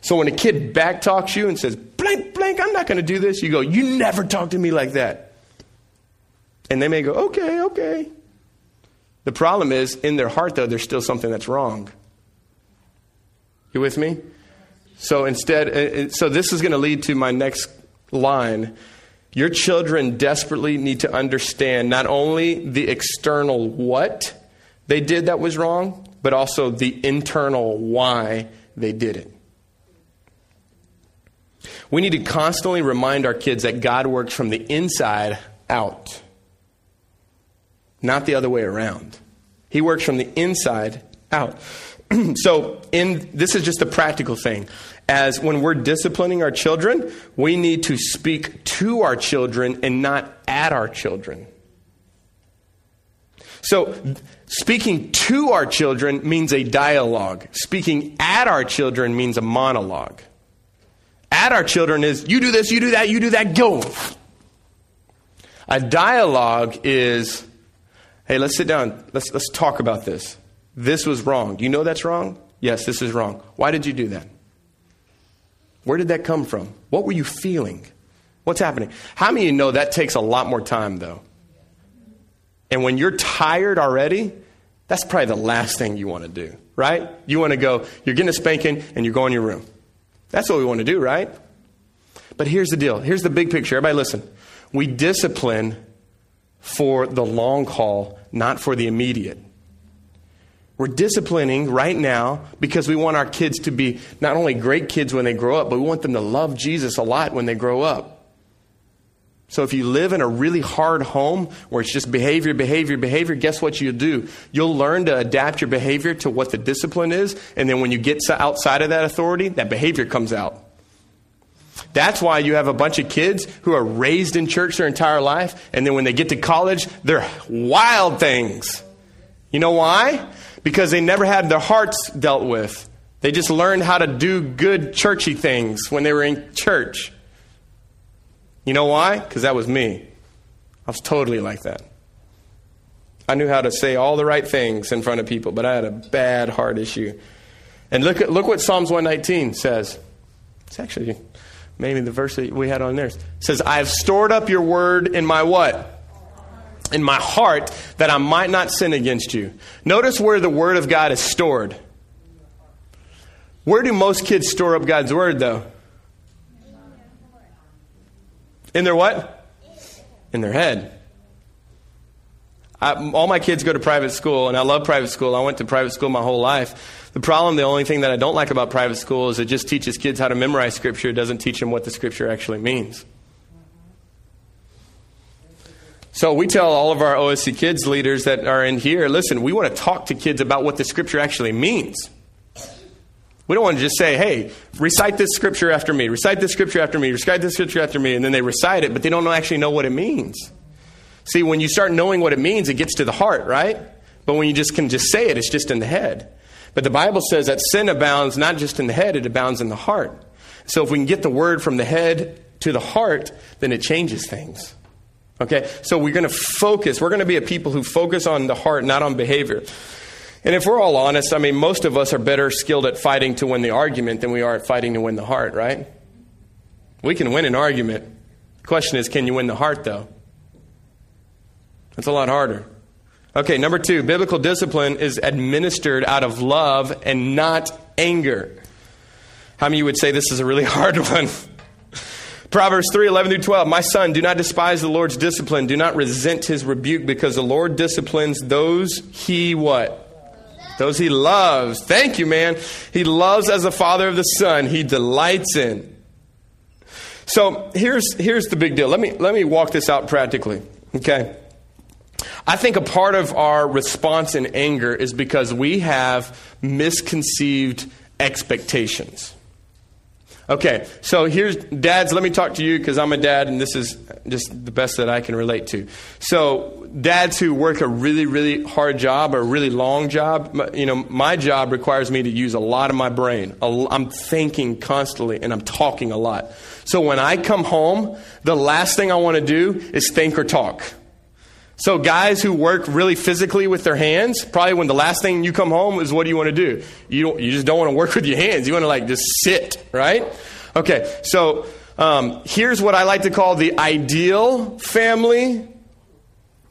So when a kid backtalks you and says, blank, blank, I'm not going to do this, you go, you never talk to me like that. And they may go, okay, okay. The problem is, in their heart, though, there's still something that's wrong. You with me? So instead, uh, uh, so this is going to lead to my next line. Your children desperately need to understand not only the external what they did that was wrong, but also the internal why they did it. We need to constantly remind our kids that God works from the inside out, not the other way around. He works from the inside out. so, in this is just a practical thing as when we're disciplining our children, we need to speak to our children and not at our children. So, speaking to our children means a dialogue. Speaking at our children means a monologue. At our children is, you do this, you do that, you do that, go. A dialogue is, hey, let's sit down, let's, let's talk about this. This was wrong. Do you know that's wrong? Yes, this is wrong. Why did you do that? Where did that come from? What were you feeling? What's happening? How many of you know that takes a lot more time, though? And when you're tired already, that's probably the last thing you want to do, right? You want to go, you're getting a spanking and you're going to your room. That's what we want to do, right? But here's the deal. Here's the big picture. Everybody listen. We discipline for the long haul, not for the immediate. We're disciplining right now because we want our kids to be not only great kids when they grow up, but we want them to love Jesus a lot when they grow up. So if you live in a really hard home where it's just behavior, behavior, behavior, guess what you'll do? You'll learn to adapt your behavior to what the discipline is, and then when you get outside of that authority, that behavior comes out. That's why you have a bunch of kids who are raised in church their entire life, and then when they get to college, they're wild things. You know why? Because they never had their hearts dealt with. They just learned how to do good churchy things when they were in church. You know why? Because that was me. I was totally like that. I knew how to say all the right things in front of people, but I had a bad heart issue. And look at look what Psalms 119 says. It's actually maybe the verse that we had on there. It says, I have stored up your word in my what? In my heart that I might not sin against you. Notice where the word of God is stored. Where do most kids store up God's word though? In their what? In their head. I, all my kids go to private school, and I love private school. I went to private school my whole life. The problem, the only thing that I don't like about private school is it just teaches kids how to memorize Scripture. It doesn't teach them what the Scripture actually means. So we tell all of our OSC kids leaders that are in here listen, we want to talk to kids about what the Scripture actually means. We don't want to just say, hey, recite this scripture after me, recite this scripture after me, recite this scripture after me, and then they recite it, but they don't actually know what it means. See, when you start knowing what it means, it gets to the heart, right? But when you just can just say it, it's just in the head. But the Bible says that sin abounds not just in the head, it abounds in the heart. So if we can get the word from the head to the heart, then it changes things. Okay? So we're going to focus. We're going to be a people who focus on the heart, not on behavior. And if we're all honest, I mean, most of us are better skilled at fighting to win the argument than we are at fighting to win the heart, right? We can win an argument. The question is, can you win the heart, though? That's a lot harder. Okay, number two, biblical discipline is administered out of love and not anger. How many of you would say this is a really hard one? Proverbs 3 11 through 12. My son, do not despise the Lord's discipline. Do not resent his rebuke because the Lord disciplines those he what? Those he loves. Thank you, man. He loves as a father of the son. He delights in. So here's, here's the big deal. Let me, let me walk this out practically. Okay. I think a part of our response in anger is because we have misconceived expectations. Okay, so here's dads. Let me talk to you because I'm a dad, and this is just the best that I can relate to. So, dads who work a really, really hard job or a really long job, you know, my job requires me to use a lot of my brain. I'm thinking constantly, and I'm talking a lot. So when I come home, the last thing I want to do is think or talk. So guys who work really physically with their hands, probably when the last thing you come home is what do you want to do? You you just don't want to work with your hands. You want to like just sit, right? Okay. So, um, here's what I like to call the ideal family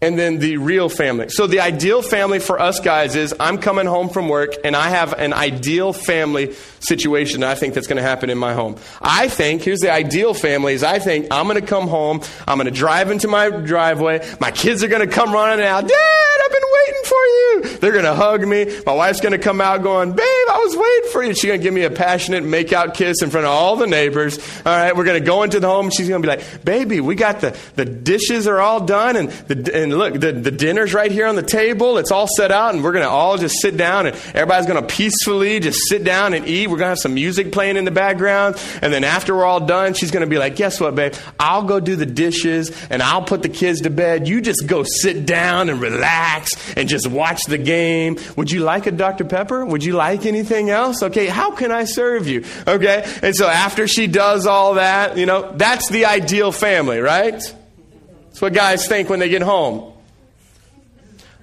and then the real family. So the ideal family for us guys is I'm coming home from work and I have an ideal family situation I think that's going to happen in my home. I think, here's the ideal family is I think I'm going to come home, I'm going to drive into my driveway, my kids are going to come running out, Dad, been waiting for you. They're going to hug me. My wife's going to come out going, Babe, I was waiting for you. She's going to give me a passionate make out kiss in front of all the neighbors. All right, we're going to go into the home. She's going to be like, Baby, we got the, the dishes are all done and the, and look, the, the dinner's right here on the table. It's all set out and we're going to all just sit down and everybody's going to peacefully just sit down and eat. We're going to have some music playing in the background. And then after we're all done, she's going to be like, Guess what, babe? I'll go do the dishes and I'll put the kids to bed. You just go sit down and relax and just watch the game. Would you like a Dr. Pepper? Would you like anything else? Okay, how can I serve you? Okay, and so after she does all that, you know, that's the ideal family, right? That's what guys think when they get home.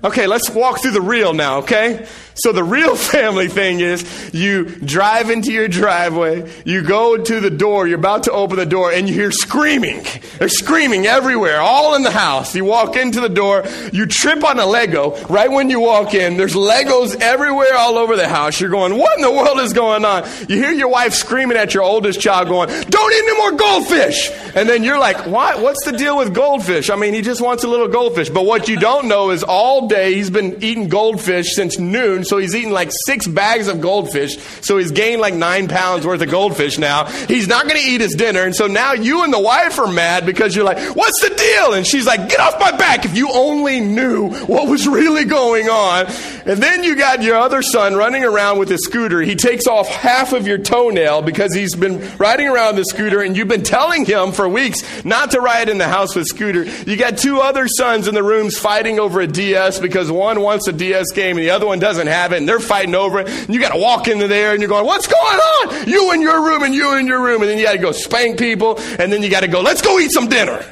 Okay, let's walk through the real now, okay? So the real family thing is you drive into your driveway, you go to the door, you're about to open the door, and you hear screaming. They're screaming everywhere, all in the house. You walk into the door, you trip on a Lego right when you walk in. There's Legos everywhere all over the house. You're going, what in the world is going on? You hear your wife screaming at your oldest child going, don't eat any more goldfish. And then you're like, what? What's the deal with goldfish? I mean, he just wants a little goldfish. But what you don't know is all day he's been eating goldfish since noon, so he's eaten like six bags of goldfish. So he's gained like nine pounds worth of goldfish now. He's not going to eat his dinner. And so now you and the wife are mad because you're like, what's the deal? And she's like, get off my back. If you only knew what was really going on. And then you got your other son running around with his scooter. He takes off half of your toenail because he's been riding around the scooter and you've been telling him for weeks not to ride in the house with scooter. You got two other sons in the rooms fighting over a DS because one wants a DS game and the other one doesn't have it, and they're fighting over it. And you got to walk into there and you're going, What's going on? You in your room and you in your room. And then you got to go spank people, and then you got to go, Let's go eat some dinner.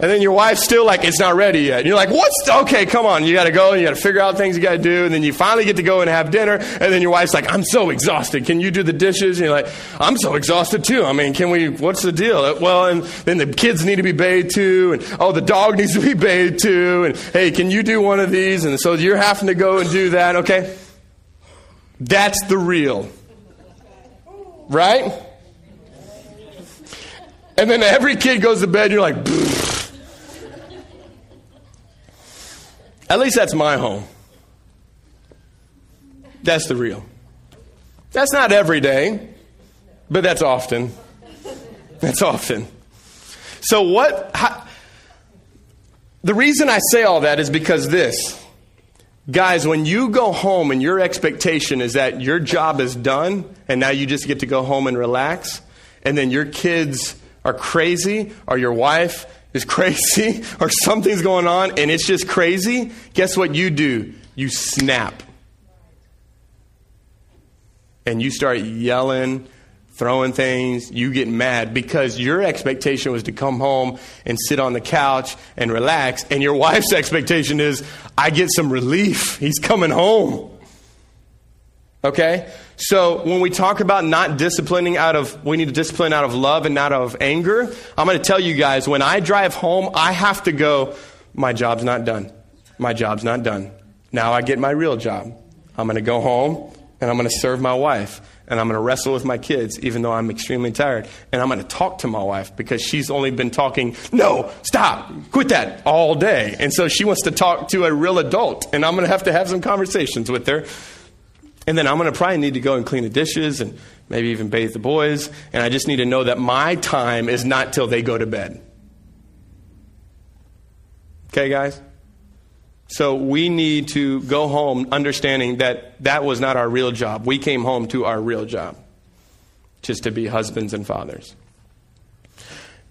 And then your wife's still like, it's not ready yet. And you're like, what's, okay, come on. You got to go and you got to figure out things you got to do. And then you finally get to go and have dinner. And then your wife's like, I'm so exhausted. Can you do the dishes? And you're like, I'm so exhausted too. I mean, can we, what's the deal? Uh, well, and then the kids need to be bathed too. And oh, the dog needs to be bathed too. And hey, can you do one of these? And so you're having to go and do that. Okay. That's the real. Right? And then every kid goes to bed, and you're like, At least that's my home. That's the real. That's not every day, but that's often. That's often. So, what? How, the reason I say all that is because this. Guys, when you go home and your expectation is that your job is done and now you just get to go home and relax, and then your kids are crazy or your wife is crazy or something's going on and it's just crazy, guess what you do? You snap. And you start yelling, throwing things, you get mad because your expectation was to come home and sit on the couch and relax, and your wife's expectation is, I get some relief. He's coming home. Okay? So when we talk about not disciplining out of, we need to discipline out of love and not out of anger, I'm going to tell you guys, when I drive home, I have to go, my job's not done. My job's not done. Now I get my real job. I'm going to go home and I'm going to serve my wife and I'm going to wrestle with my kids, even though I'm extremely tired. And I'm going to talk to my wife because she's only been talking, no, stop, quit that all day. And so she wants to talk to a real adult, and I'm going to have to have some conversations with her and then I'm going to probably need to go and clean the dishes and maybe even bathe the boys. And I just need to know that my time is not till they go to bed. Okay, guys? So we need to go home understanding that that was not our real job. We came home to our real job, just to be husbands and fathers.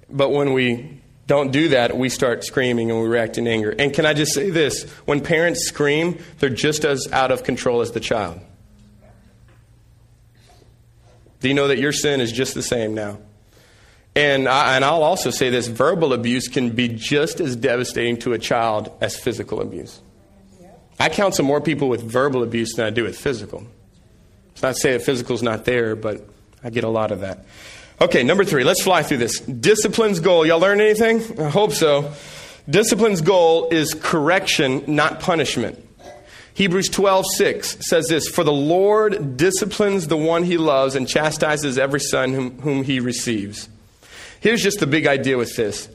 But when we don't do that, we start screaming and we react in anger. And can I just say this? When parents scream, they're just as out of control as the child. Do you know that your sin is just the same now? And, I, and I'll also say this verbal abuse can be just as devastating to a child as physical abuse. I counsel more people with verbal abuse than I do with physical. It's not to say that physical is not there, but I get a lot of that. Okay, number three, let's fly through this. Discipline's goal. Y'all learn anything? I hope so. Discipline's goal is correction, not punishment. Hebrews 12, 6 says this For the Lord disciplines the one he loves and chastises every son whom, whom he receives. Here's just the big idea with this.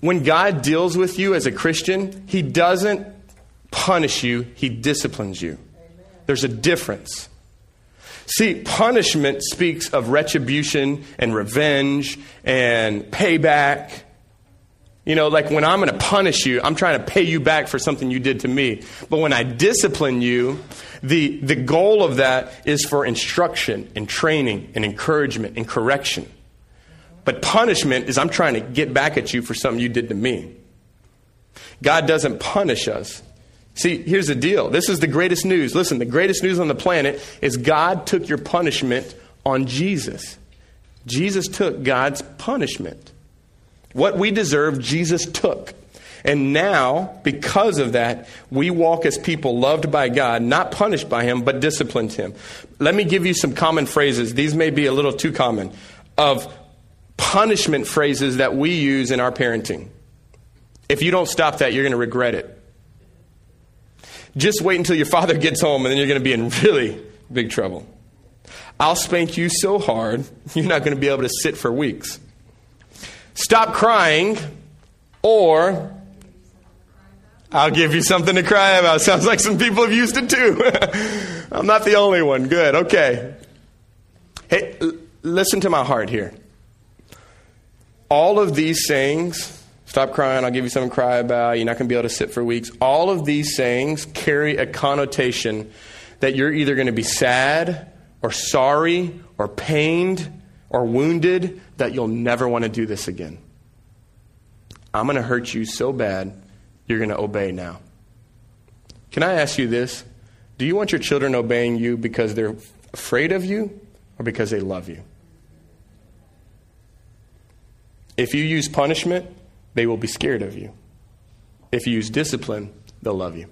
When God deals with you as a Christian, he doesn't punish you, he disciplines you. There's a difference. See, punishment speaks of retribution and revenge and payback you know, like when I'm going to punish you, I'm trying to pay you back for something you did to me. But when I discipline you, the, the goal of that is for instruction and training and encouragement and correction. But punishment is I'm trying to get back at you for something you did to me. God doesn't punish us. See, here's the deal. This is the greatest news. Listen, the greatest news on the planet is God took your punishment on Jesus. Jesus took God's punishment. What we deserve, Jesus took. And now, because of that, we walk as people loved by God, not punished by Him, but disciplined Him. Let me give you some common phrases. These may be a little too common of punishment phrases that we use in our parenting. If you don't stop that, you're going to regret it. Just wait until your father gets home, and then you're going to be in really big trouble. I'll spank you so hard, you're not going to be able to sit for weeks. Stop crying, or I'll give you something to cry about. Sounds like some people have used it too. I'm not the only one. Good. Okay. Hey, l- listen to my heart here. All of these sayings, stop crying, I'll give you something to cry about, you're not going to be able to sit for weeks. All of these sayings carry a connotation that you're either going to be sad or sorry or pained or wounded that you'll never want to do this again. I'm going to hurt you so bad, you're going to obey now. Can I ask you this? Do you want your children obeying you because they're afraid of you or because they love you? If you use punishment, they will be scared of you. If you use discipline, they'll love you.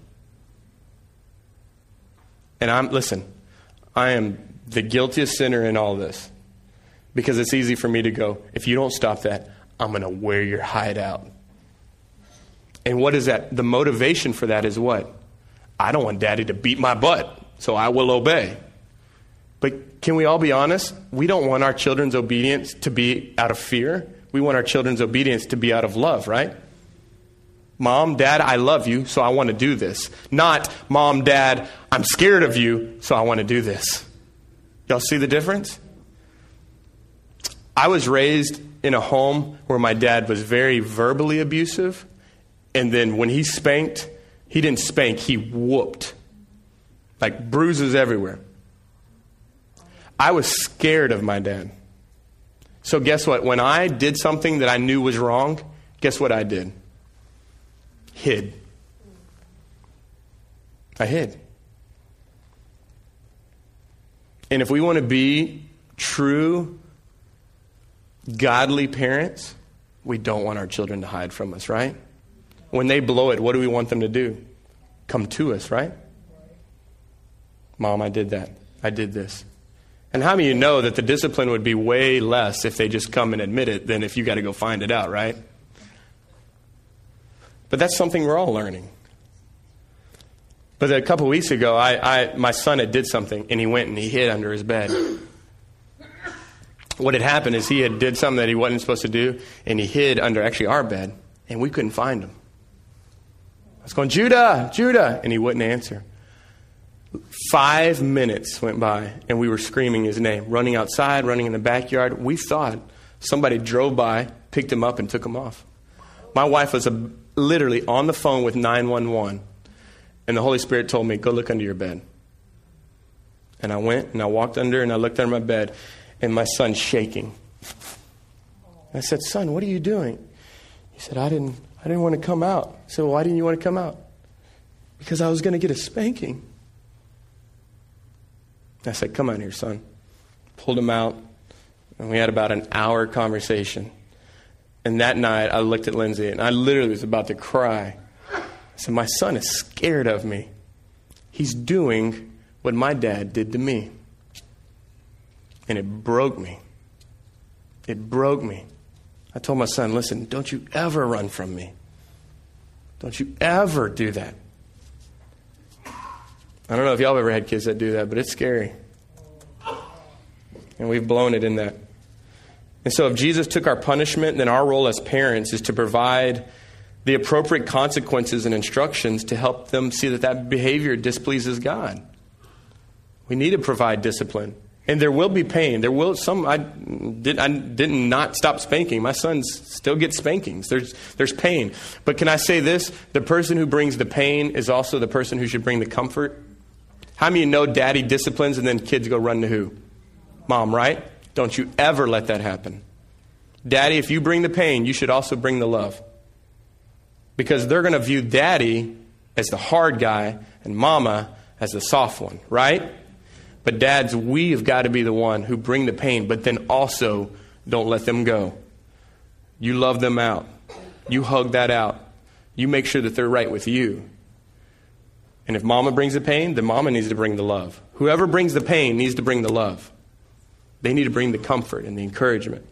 And I'm, listen, I am the guiltiest sinner in all this. Because it's easy for me to go, if you don't stop that, I'm going to wear your hide out. And what is that? The motivation for that is what? I don't want daddy to beat my butt, so I will obey. But can we all be honest? We don't want our children's obedience to be out of fear. We want our children's obedience to be out of love, right? Mom, dad, I love you, so I want to do this. Not, mom, dad, I'm scared of you, so I want to do this. Y'all see the difference? I was raised in a home where my dad was very verbally abusive, and then when he spanked, he didn't spank, he whooped. Like bruises everywhere. I was scared of my dad. So, guess what? When I did something that I knew was wrong, guess what I did? Hid. I hid. And if we want to be true godly parents, we don't want our children to hide from us, right? When they blow it, what do we want them to do? Come to us, right? Mom, I did that. I did this. And how of you know that the discipline would be way less if they just come and admit it than if you got to go find it out, right? But that's something we're all learning. But a couple weeks ago, I, I, my son had did something, and he went and he hid under his bed what had happened is he had did something that he wasn't supposed to do, and he hid under actually our bed, and we couldn't find him. I was going, Judah, Judah, and he wouldn't answer. Five minutes went by, and we were screaming his name, running outside, running in the backyard. We thought somebody drove by, picked him up, and took him off. My wife was a, literally on the phone with 911, and the Holy Spirit told me, Go look under your bed. And I went, and I walked under, and I looked under my bed, and my son's shaking. I said, Son, what are you doing? He said, I didn't, I didn't want to come out. I said, Why didn't you want to come out? Because I was going to get a spanking. I said, Come on here, son. Pulled him out, and we had about an hour conversation. And that night, I looked at Lindsay, and I literally was about to cry. I said, My son is scared of me. He's doing what my dad did to me. And it broke me. It broke me. I told my son, listen, don't you ever run from me. Don't you ever do that. I don't know if y'all have ever had kids that do that, but it's scary. And we've blown it in that. And so, if Jesus took our punishment, then our role as parents is to provide the appropriate consequences and instructions to help them see that that behavior displeases God. We need to provide discipline. And there will be pain. There will some. I did. I didn't not stop spanking. My sons still get spankings. There's there's pain. But can I say this? The person who brings the pain is also the person who should bring the comfort. How many you know daddy disciplines and then kids go run to who? Mom, right? Don't you ever let that happen. Daddy, if you bring the pain, you should also bring the love. Because they're going to view daddy as the hard guy and mama as the soft one, right? But dads, we have got to be the one who bring the pain, but then also don't let them go. You love them out. You hug that out. You make sure that they're right with you. And if mama brings the pain, then mama needs to bring the love. Whoever brings the pain needs to bring the love. They need to bring the comfort and the encouragement.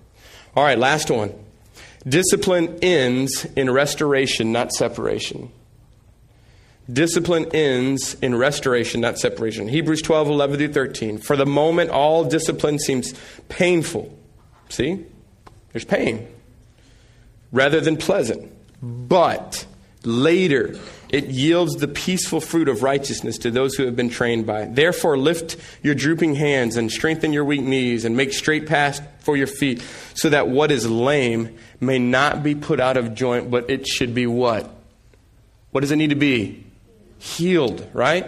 All right, last one. Discipline ends in restoration, not separation. Discipline ends in restoration, not separation. Hebrews 12, 11 through 13. For the moment, all discipline seems painful. See? There's pain. Rather than pleasant. But later, it yields the peaceful fruit of righteousness to those who have been trained by it. Therefore, lift your drooping hands and strengthen your weak knees and make straight paths for your feet, so that what is lame may not be put out of joint, but it should be what? What does it need to be? Healed, right?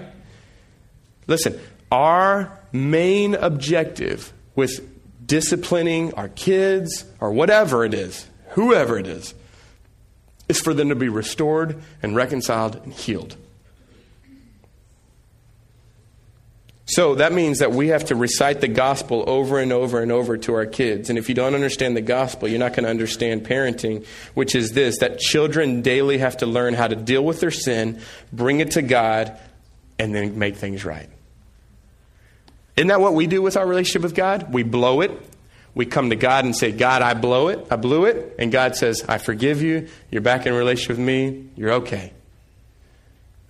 Listen, our main objective with disciplining our kids or whatever it is, whoever it is, is for them to be restored and reconciled and healed. So that means that we have to recite the gospel over and over and over to our kids. And if you don't understand the gospel, you're not going to understand parenting, which is this that children daily have to learn how to deal with their sin, bring it to God, and then make things right. Isn't that what we do with our relationship with God? We blow it, we come to God and say, God, I blow it. I blew it. And God says, I forgive you. You're back in relationship with me. You're okay.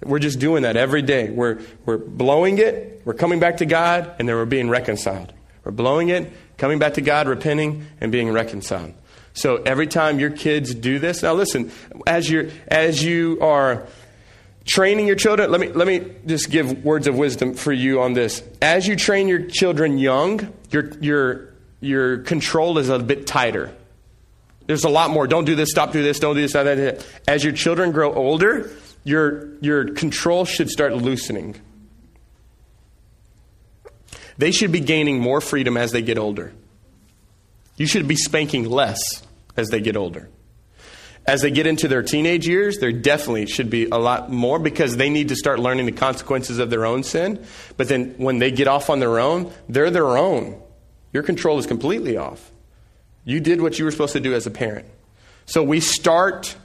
We're just doing that every day. We're, we're blowing it. We're coming back to God, and then we're being reconciled. We're blowing it, coming back to God, repenting, and being reconciled. So every time your kids do this, now listen, as you as you are training your children, let me let me just give words of wisdom for you on this. As you train your children young, your your your control is a bit tighter. There's a lot more. Don't do this, stop do this, don't do this, that, that. As your children grow older, your, your control should start loosening. They should be gaining more freedom as they get older. You should be spanking less as they get older. As they get into their teenage years, there definitely should be a lot more because they need to start learning the consequences of their own sin. But then when they get off on their own, they're their own. Your control is completely off. You did what you were supposed to do as a parent. So we start.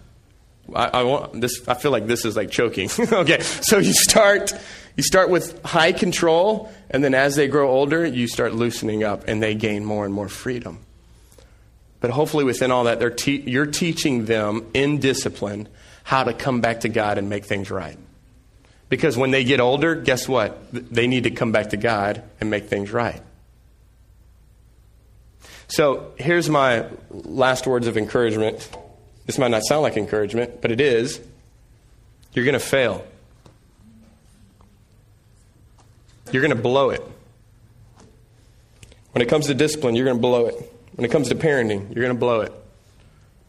I, I, want this. I feel like this is like choking. okay, so you start. You start with high control, and then as they grow older, you start loosening up, and they gain more and more freedom. But hopefully, within all that, te- you're teaching them in discipline how to come back to God and make things right. Because when they get older, guess what? They need to come back to God and make things right. So here's my last words of encouragement. This might not sound like encouragement, but it is. You're going to fail. You're going to blow it. When it comes to discipline, you're going to blow it. When it comes to parenting, you're going to blow it.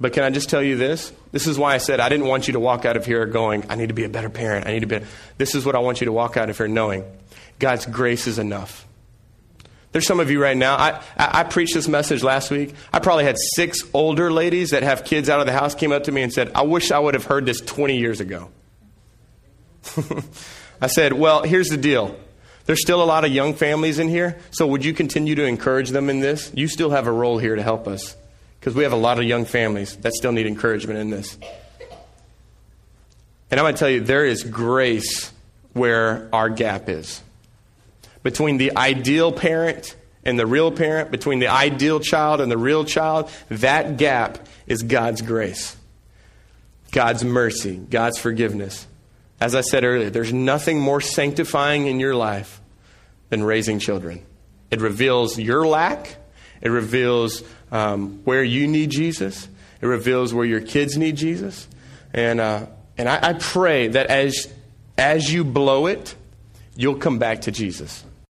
But can I just tell you this? This is why I said I didn't want you to walk out of here going, I need to be a better parent. I need to be. This is what I want you to walk out of here knowing God's grace is enough. There's some of you right now. I, I, preached this message last week. I probably had six older ladies that have kids out of the house came up to me and said, I wish I would have heard this 20 years ago. I said, Well, here's the deal. There's still a lot of young families in here, so would you continue to encourage them in this? You still have a role here to help us because we have a lot of young families that still need encouragement in this. And I'm going to tell you, there is grace where our gap is between the ideal parent and the real parent, between the ideal child and the real child, that gap is God's grace, God's mercy, God's forgiveness. As I said earlier, there's nothing more sanctifying in your life than raising children. It reveals your lack, it reveals um, where you need Jesus, it reveals where your kids need Jesus. And, uh, and I, I pray that as, as you blow it, you'll come back to Jesus.